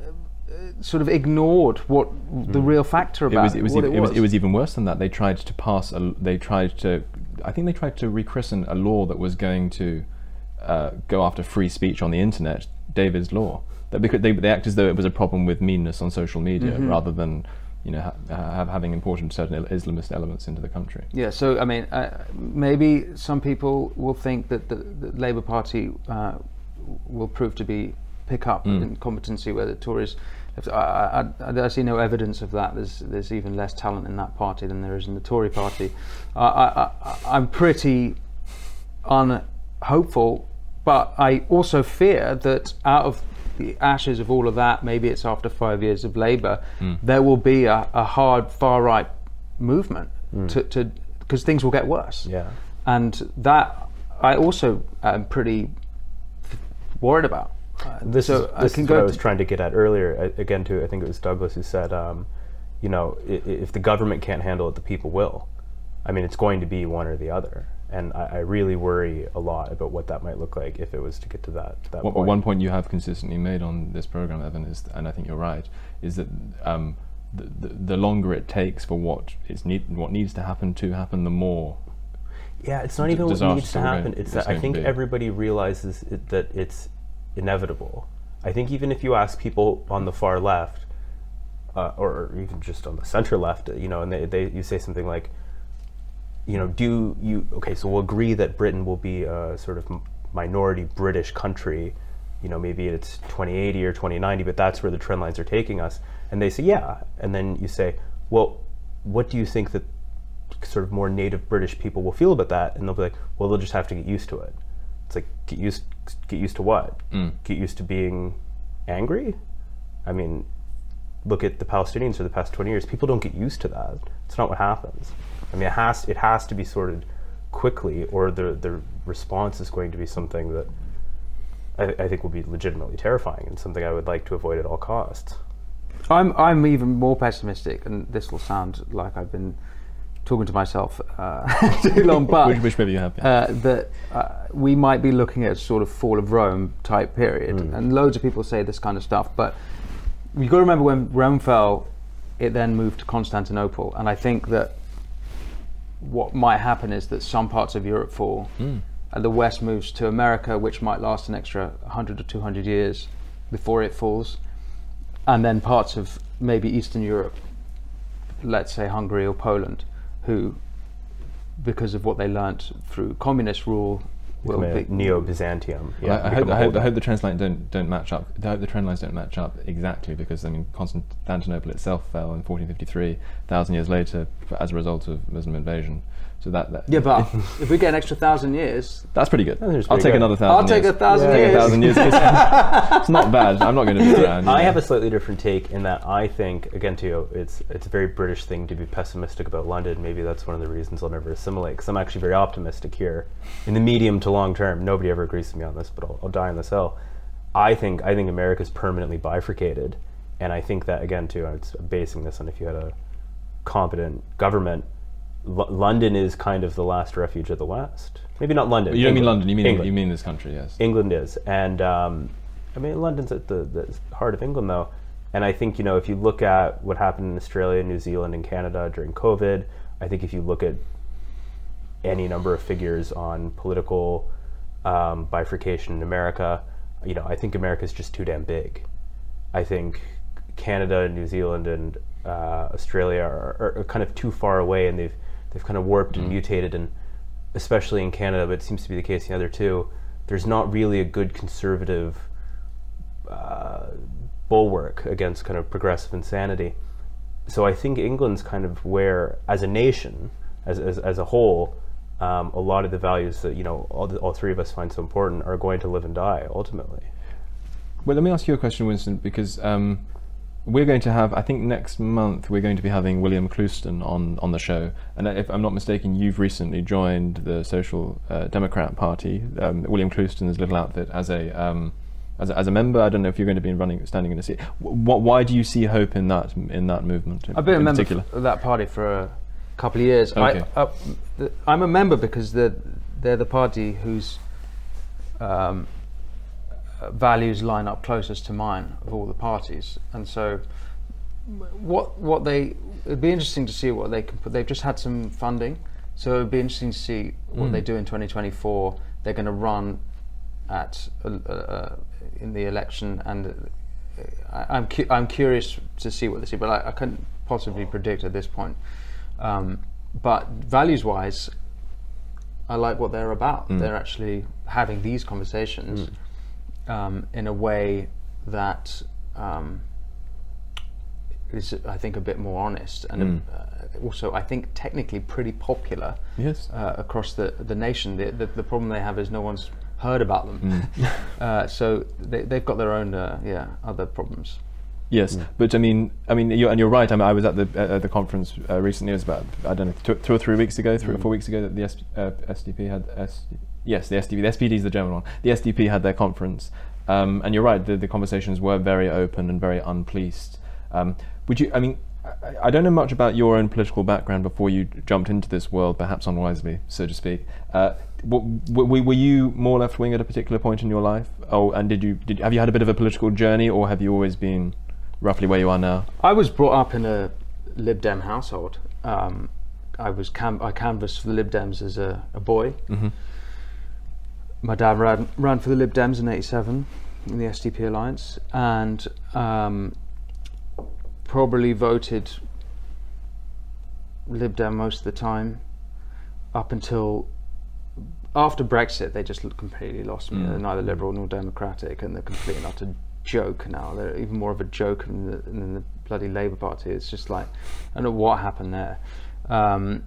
sort of ignored what the real factor It about was, it, was, what even, it, was, it was even worse than that. They tried to pass a, they tried to, I think they tried to rechristen a law that was going to uh, go after free speech on the internet, David's law. That because they, they act as though it was a problem with meanness on social media Mm-hmm. rather than, you know, ha- ha- having imported certain Islamist elements into the country. Yeah, so I mean, uh, maybe some people will think that the, the Labour Party uh, will prove to be pick up in competency where the Tories. I, I, I see no evidence of that. There's there's even less talent in that party than there is in the Tory party. I, I, I, I'm pretty unhopeful, but I also fear that out of the ashes of all of that, maybe it's after five years of Labour, hmm. there will be a, a hard far right movement hmm. to to because things will get worse. Yeah. and that I also am pretty worried about. Uh, This so is, I this can is go what I was trying to get at earlier. I, again, to I think it was Douglas who said, um, you know, i- i- if the government can't handle it, the people will. I mean, it's going to be one or the other, and I, I really worry a lot about what that might look like if it was to get to that that One, point. one point you have consistently made on this program, Evan, is, and I think you're right, is that um, the, the, the longer it takes for what is need, what needs to happen to happen, the more Yeah, it's not even what needs to happen. It's it's that I think everybody realizes it, that it's inevitable. I think even if you ask people on the far left, uh, or even just on the center left, you know, and they, they you say something like, you know, do you okay? So we'll agree that Britain will be a sort of minority British country. You know, maybe it's 2080 or 2090, but that's where the trend lines are taking us. And they say, yeah. And then you say, well, what do you think that sort of more native British people will feel about that? And they'll be like, well, they'll just have to get used to it. It's like get used get used to what? Mm. Get used to being angry. I mean, look at the Palestinians for the past 20 years. People don't get used to that. It's not what happens. I mean, it has it has to be sorted quickly, or the the response is going to be something that I, I think will be legitimately terrifying and something I would like to avoid at all costs. I'm I'm even more pessimistic, and this will sound like I've been talking to myself uh, too long, but which, which maybe you have. yeah. uh, that uh, we might be looking at a sort of fall of Rome type period, and loads of people say this kind of stuff. But you've got to remember when Rome fell, it then moved to Constantinople, and I think that what might happen is that some parts of Europe fall, and the West moves to America, which might last an extra 100 or 200 years before it falls, and then parts of maybe Eastern Europe, let's say Hungary or Poland, who, because of what they learnt through communist rule, will be, Neo-Byzantium. Well, I, I hope, become a I, hope, I hope the trend lines don't don't match up. I hope the trend lines don't match up exactly because I mean Constantinople itself fell in 1453, thousand years later as a result of Muslim invasion. So that, that Yeah, but if we get an extra thousand years, that's pretty good. That's I'll take good. another thousand. I'll take years. a thousand Take years. a thousand years. It's, it's not bad. I'm not going to be around. I know. have a slightly different take in that I think, again, to you, it's it's a very British thing to be pessimistic about London. Maybe that's one of the reasons I'll never assimilate, because I'm actually very optimistic here, in the medium to long term. Nobody ever agrees with me on this, but I'll, I'll die on this hill. I think I think America's permanently bifurcated, and I think that again too. I'm basing this on if you had a competent government. London is kind of the last refuge of the West. Maybe not London. You don't mean London. You mean England. you mean this country? Yes. England is, and um, I mean London's at the, the heart of England though, and I think you know if you look at what happened in Australia, New Zealand, and Canada during COVID, I think if you look at any number of figures on political um, bifurcation in America, you know I think America's just too damn big. I think Canada, New Zealand, and uh, Australia are, are, are kind of too far away, and they've they've kind of warped and mutated, and especially in Canada, but it seems to be the case in the other two. There's not really a good conservative uh, bulwark against kind of progressive insanity. So I think England's kind of where, as a nation, as, as, as a whole, um, a lot of the values that you know all, the, all three of us find so important are going to live and die ultimately. Well, let me ask you a question, Winston, because um, we're going to have, I think next month, we're going to be having William Clouston on, on the show. And if I'm not mistaken, you've recently joined the Social uh, Democrat Party, um, William Clouston's little outfit, as a, um, as a as a member. I don't know if you're going to be running, standing in a seat. What, why do you see hope in that in that movement? In, I've been a member particular? of that party for a couple of years. Okay. I, uh, th- I'm a member because they're, they're the party whose um, values line up closest to mine of all the parties. And so, what what they it'd be interesting to see what they can put. They've just had some funding, so it'd be interesting to see what Mm. they do in 2024. They're going to run at uh, uh, in the election, and uh, I, I'm cu- I'm curious to see what they see, but I, I couldn't possibly predict at this point. Um, but values-wise, I like what they're about. Mm. They're actually having these conversations um, in a way that um, is, I think, a bit more honest and Mm. uh, also, I think, technically pretty popular Yes. uh, across the, the nation. The, the, the problem they have is no one's heard about them. Mm. uh, so they, they've got their own, uh, yeah, other problems. Yes, but I mean, I mean, you're, and you're right. I, mean, I was at the at the conference uh, recently. It was about I don't know two, two or three weeks ago, three or four weeks ago that the S, uh, SDP had S, yes the SDP the SPD is the German one. The SDP had their conference, um, and you're right. The, the conversations were very open and very unpleased. Um, would you? I mean, I, I don't know much about your own political background before you jumped into this world, perhaps unwisely, so to speak. Uh, w- w- were you more left wing at a particular point in your life? Oh, and did you did have you had a bit of a political journey, or have you always been roughly where you are now? I was brought up in a Lib Dem household. Um, I was cam- I canvassed for the Lib Dems as a, a boy. Mhm. My dad ran, ran for the Lib Dems in '87 in the SDP alliance, and um, probably voted Lib Dem most of the time, up until after Brexit. They just completely lost me. Mm. They're neither liberal nor democratic, and they're complete and utter joke now. They're even more of a joke than the, than the bloody Labour Party. It's just like I don't know what happened there. Um,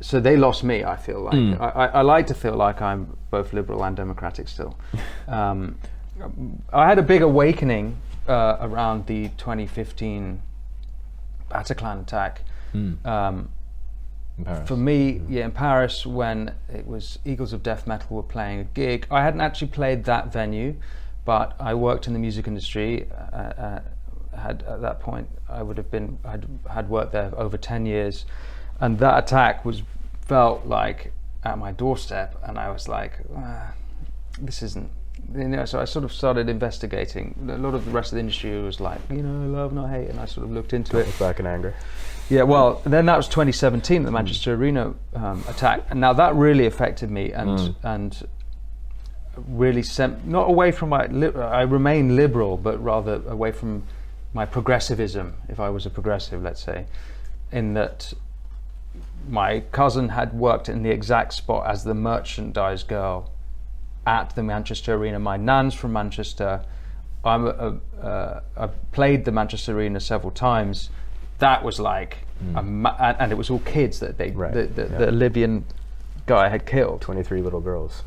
so they lost me. I feel like Mm. I, I, I like to feel like I'm both liberal and democratic still. um, I had a big awakening uh, around the 2015 Bataclan attack. Mm. Um, for me, yeah, in Paris when it was Eagles of Death Metal were playing a gig. I hadn't actually played that venue, but I worked in the music industry. Uh, uh, had at that point I would have been had had worked there over ten years, and that attack was felt like at my doorstep, and I was like, ah, this isn't. You know, so I sort of started investigating. A lot of the rest of the industry was like, you know, love not hate, and I sort of looked into it. Look back in anger. Yeah, well, then that was 2017, the Manchester Arena um, attack, and now that really affected me and Mm. and really sent not away from my. Li- I remain liberal, but rather away from my progressivism. If I was a progressive, let's say, in that my cousin had worked in the exact spot as the merchandise girl at the Manchester Arena. My nan's from Manchester. I'm a, a, uh, I've played the Manchester Arena several times. That was like, ma- and, and it was all kids that they, Right, the, the, yeah. the Libyan guy had killed. 23 little girls.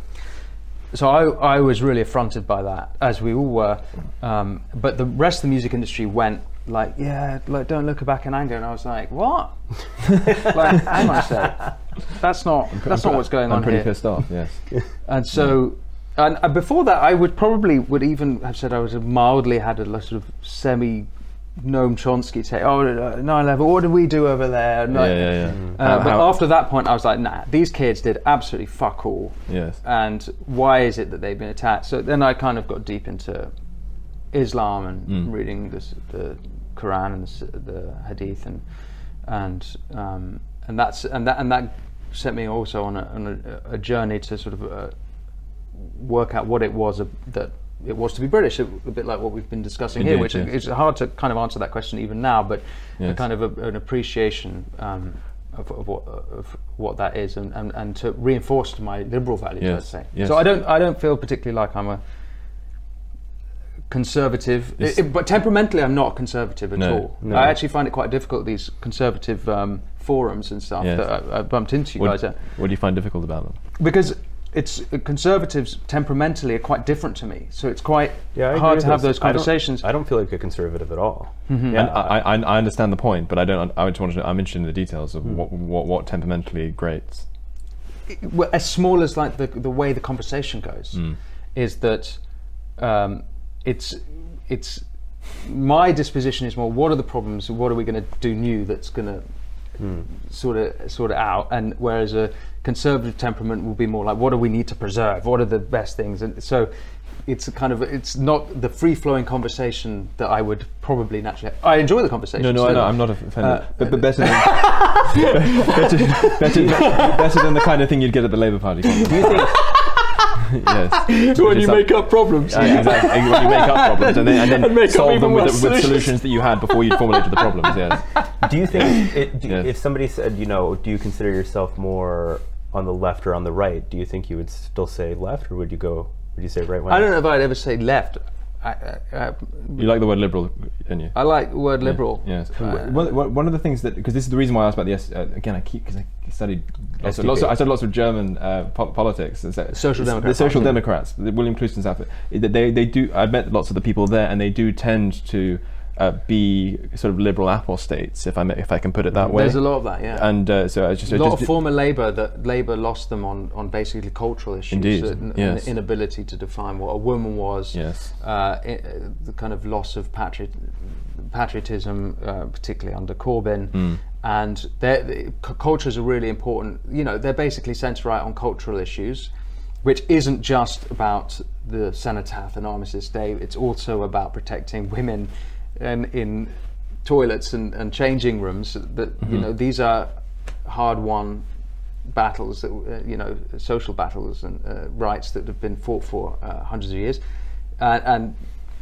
So I, I was really affronted by that, as we all were. Um, but the rest of the music industry went like, yeah, like don't look back in anger, and I was like, what? like, hang on a sec. That's not that's not what's going I'm on pretty here. pissed off. Yes. And so, and, and before that, I would probably would even have said I was a mildly had a sort of semi Noam Chomsky say, "Oh, uh, 9/11, what did we do over there?" Yeah, yeah, yeah. Uh, How- but how- after that point, I was like, "Nah, these kids did absolutely fuck all." yes. And why is it that they've been attacked? So then I kind of got deep into Islam and Mm. reading this, the Quran and the, the Hadith, and and um, and that's and that and that set me also on a, on a, a journey to sort of uh, work out what it was a, that it was to be British, a, a bit like what we've been discussing here, which yes. is it's hard to kind of answer that question even now, but a Yes. kind of a, an appreciation um, of, of, what, of what that is, and, and, and to reinforce my liberal values, Yes, let's say. yes. So I don't I don't feel particularly like I'm a conservative, It's- it- but temperamentally, I'm not conservative at No, all. no. I actually find it quite difficult these conservative um, forums and stuff Yes. that I, I bumped into you What, guys at what do you find difficult about them? because it's uh, conservatives temperamentally are quite different to me. So it's quite Yeah, hard to have this. those I don't- conversations. I don't, feel like a conservative at all. Mm-hmm. Yeah, And I, I, I understand the point, but I don't. I just want to. I'm interested in the details of what, what what temperamentally grates. well, as small as like the the way the conversation goes, Mm. is that um, it's it's my disposition is more what are the problems, what are we going to do new that's going to sort of sort it out, and whereas a conservative temperament will be more like what do we need to preserve, what are the best things, and so. It's a kind of it's not the free flowing conversation that I would probably naturally. I enjoy the conversation. No, no, I know, I'm not offended. Uh, but, but better, than, better, better, better than the kind of thing you'd get at the Labour Party. Do you think? yes. when Which you make up problems. Yeah, exactly. When you make up problems and then, and then And make solve even them with, worse with solutions. solutions that you had before you formulated the problems. Yes. Do you think it, do, Yes. if somebody said, you know, do you consider yourself more on the left or on the right? Do you think you would still say left, or would you go? Would you say right? I don't know if I'd ever say left. I, I, I, You like the word liberal, don't you? I like the word liberal. Yes. Uh, one, one- one of the things that because this is the reason why I asked about the S, uh, again I keep because I studied lots of, lots of, I studied lots of German uh, po- politics. and so- Social Democrats. The social. Democrats, the William Clouston's outfit. They they do. I met lots of the people there, and they do tend to uh, be sort of liberal apostates, if I if I can put it that way. There's a lot of that, yeah. And uh, so I just a lot just of former Labour that Labour lost them on, on basically cultural issues. Indeed, and, yes. and inability to define what a woman was. Yes. Uh, i- uh, the kind of loss of patriot, patriotism, uh, particularly under Corbyn. Hmm. And they're- the c- cultures are really important. You know, they're basically centre right on cultural issues, which isn't just about the cenotaph and Armistice Day. It's also about protecting women and in toilets and, and changing rooms. That Mm-hmm. you know, these are hard-won battles that uh, you know, social battles and uh, rights that have been fought for uh, hundreds of years, uh, and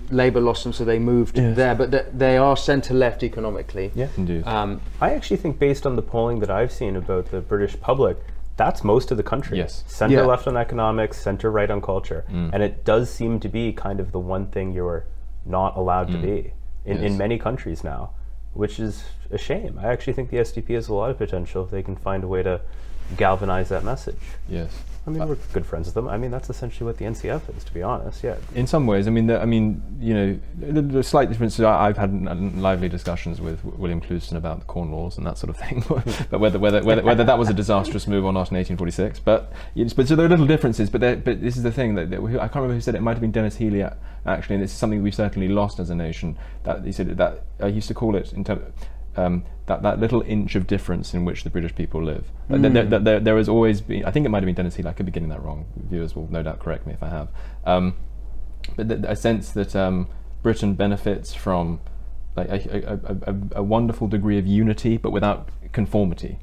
Labour lost them, so they moved Yes. there. But th- they are centre-left economically. Yeah. Indeed. Um, I actually think, based on the polling that I've seen about the British public, that's most of the country. Yes. Center Yeah. left on economics, center right on culture. Mm. And it does seem to be kind of the one thing you're not allowed to be in. Yes. in many countries now, which is a shame. I actually think the SDP has a lot of potential if they can find a way to galvanize that message. yes. I mean, we're good friends with them. I mean, that's essentially what the NCF is, to be honest. Yeah. in some ways, I mean, the, I mean, you know, the, the slight difference. is I, I've had n- n- lively discussions with William Clouston about the Corn Laws and that sort of thing, but whether whether, whether whether that was a disastrous move or not in 1846. But but so there are little differences. But but this is the thing that, that I can't remember who said it. It might have been Denis Healey actually, and this is something we've certainly lost as a nation. That he said that uh, I used to call it in ter- um, that that little inch of difference in which the British people live. Like, there- there, there, there has always been. I think it might have been Denis Healey. I could be getting that wrong. Viewers will no doubt correct me if I have. Um, but th- a sense that um, Britain benefits from like a, a, a, a, wonderful degree of unity, but without conformity.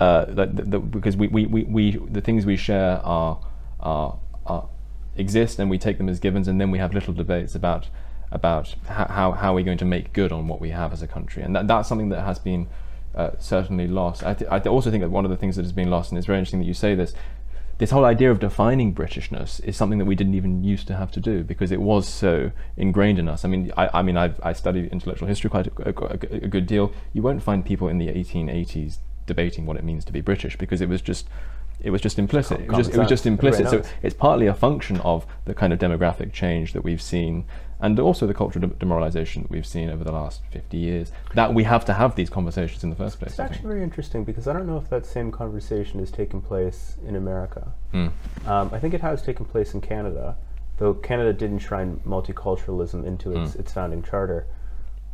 Uh, that, that, that- because we, we, we, we the things we share are, are, are exist, and we take them as givens, and then we have little debates about about how, how, we're going to make good on what we have as a country, and that, that's something that has been uh, certainly lost. I, th- I also think that one of the things that has been lost, and it's very interesting that you say this, this whole idea of defining Britishness is something that we didn't even used to have to do because it was so ingrained in us. I mean, I, I mean, I've, I studied intellectual history quite a, a, a good deal. You won't find people in the 1880s debating what it means to be British because it was just it was just implicit. It was just, it was just implicit. So it's partly a function of the kind of demographic change that we've seen, and also the cultural de- demoralization that we've seen over the last 50 years. That we have to have these conversations in the first place. It's I actually think. very interesting because I don't know if that same conversation has taken place in America. Mm. Um, I think it has taken place in Canada, though Canada did enshrine multiculturalism into its, its founding charter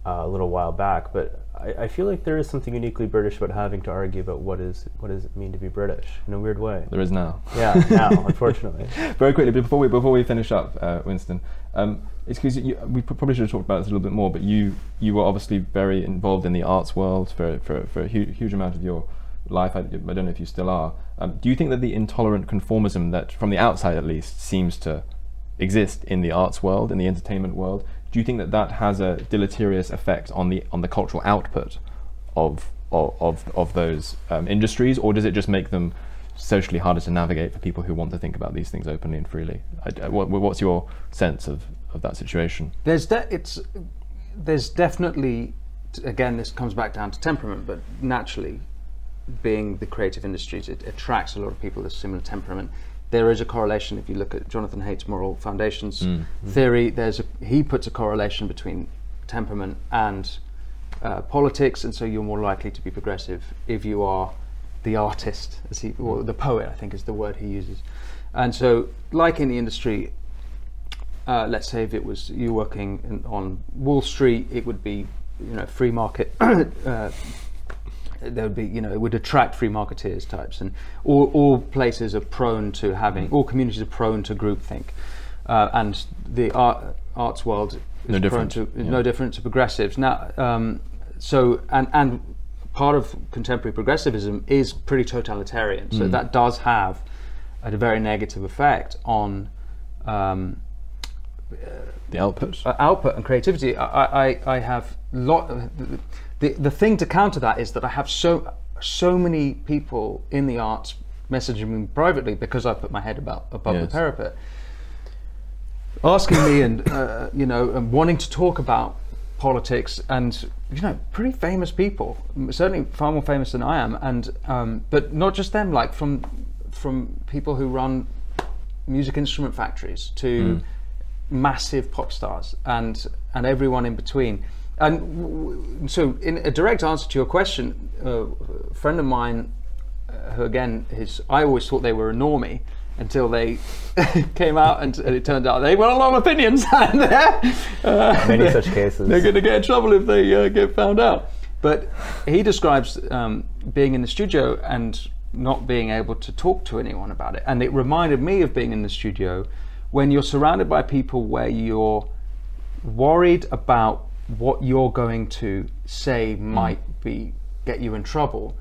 uh, a little while back. But I, I feel like there is something uniquely British about having to argue about what is what does it mean to be British in a weird way. There is now. Yeah, now unfortunately. Very quickly, before we before we finish up, uh, Winston, um, it's because we probably should have talked about this a little bit more. But you you were obviously very involved in the arts world for for, for a hu- huge amount of your life. I, I don't know if you still are. Um, do you think that the intolerant conformism that, from the outside at least, seems to exist in the arts world, in the entertainment world, do you think that that has a deleterious effect on the on the cultural output of of of, of those um, industries, or does it just make them socially harder to navigate for people who want to think about these things openly and freely. I, what, what's your sense of, of that situation? There's de- it's there's definitely again this comes back down to temperament, but naturally, being the creative industries, it attracts a lot of people with similar temperament. There is a correlation if you look at Jonathan Haidt's moral foundations Mm. theory. There's a, he puts a correlation between temperament and uh, politics, and so you're more likely to be progressive if you are the artist, as he, or the poet, I think is the word he uses. And so, like in the industry, uh, let's say if it was you working in, on Wall Street, it would be you know free market. uh, there would be you know it would attract free marketeers types, and all, all places are prone to having all communities are prone to groupthink, uh, and the art, arts world is No prone different, to yeah. no different to progressives now. Um, so and and part of contemporary progressivism is pretty totalitarian. Mm. So that does have a very negative effect on. Um, The output? uh, output and creativity, I, I, I have lot. The, the thing to counter that is that I have so so many people in the arts messaging me privately because I put my head about above Yes. the parapet, asking me and uh, you know and wanting to talk about politics and you know pretty famous people, certainly far more famous than I am, and um, but not just them, like from from people who run music instrument factories to massive pop stars and and everyone in between. And so, in a direct answer to your question, uh, a friend of mine, uh, who again, his I always thought they were a normie until they came out, and, and it turned out they were a lot of opinions, and they're, uh, Many such cases. They're going to get in trouble if they uh, get found out. But he describes um, being in the studio and not being able to talk to anyone about it. And it reminded me of being in the studio when you're surrounded by people where you're worried about what you're going to say might be get you in trouble.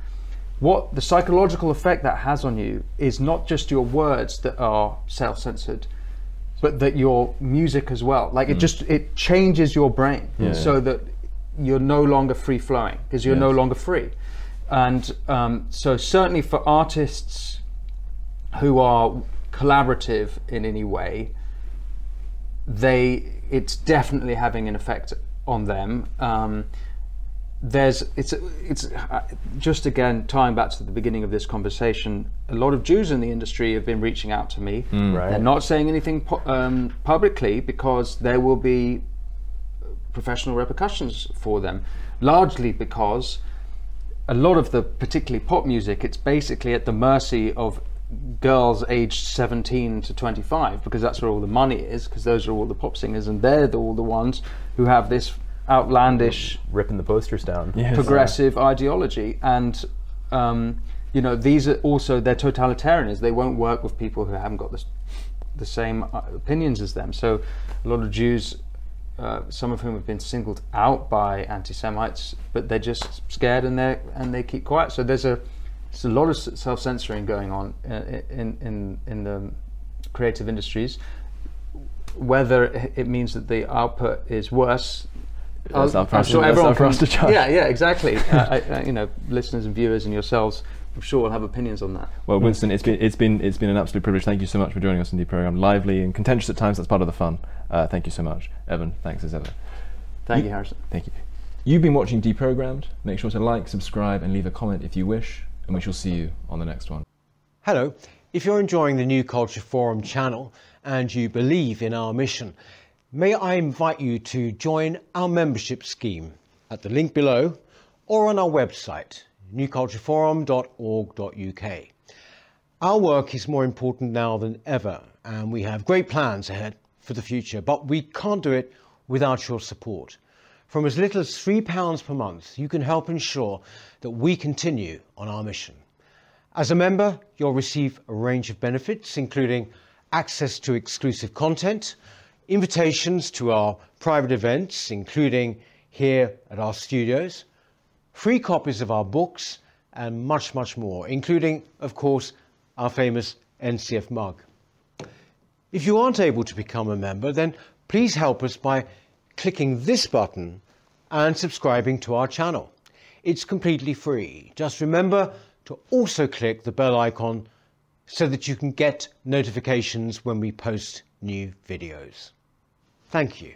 What the psychological effect that has on you is not just your words that are self-censored, but that your music as well. Like it just it changes your brain Yeah. so that you're no longer free flowing because you're no longer free. And um, so certainly for artists who are collaborative in any way, they it's definitely having an effect on them. Um, there's it's it's uh, just again tying back to the beginning of this conversation. A lot of Jews in the industry have been reaching out to me. Right. They're not saying anything pu- um, publicly because there will be professional repercussions for them, largely because a lot of the particularly pop music it's basically at the mercy of girls aged 17 to 25 because that's where all the money is because those are all the pop singers and they're the, all the ones who have this outlandish ripping the posters down. Yes. progressive ideology and um, you know these are also they're totalitarians they won't work with people who haven't got the, the same uh, opinions as them so a lot of Jews uh, some of whom have been singled out by anti-Semites but they're just scared and they and they keep quiet so there's a there's a lot of self-censoring going on uh, in in in the creative industries whether it means that the output is worse That's up for us- sure everyone for us to judge. Yeah, yeah, exactly. uh, I, uh, you know, listeners and viewers and yourselves, I'm sure will have opinions on that. Well, Winston, it's been it's been it's been an absolute privilege. Thank you so much for joining us in the program. Lively and contentious at times. That's part of the fun. Uh, thank you so much, Evan. Thanks as ever. Thank You- you, Harrison. Thank you. You've been watching Deprogrammed. Make sure to like, subscribe, and leave a comment if you wish. And we shall see you on the next one. Hello. If you're enjoying the New Culture Forum channel and you believe in our mission, may I invite you to join our membership scheme at the link below or on our website, newcultureforum.org.uk. Our work is more important now than ever, and we have great plans ahead for the future, but we can't do it without your support. From as little as £3 per month, you can help ensure that we continue on our mission. As a member, you'll receive a range of benefits, including access to exclusive content, invitations to our private events, including here at our studios, free copies of our books, and much, much more, including, of course, our famous NCF mug. If you aren't able to become a member, then please help us by clicking this button and subscribing to our channel. It's completely free. Just remember to also click the bell icon so that you can get notifications when we post new videos. Thank you.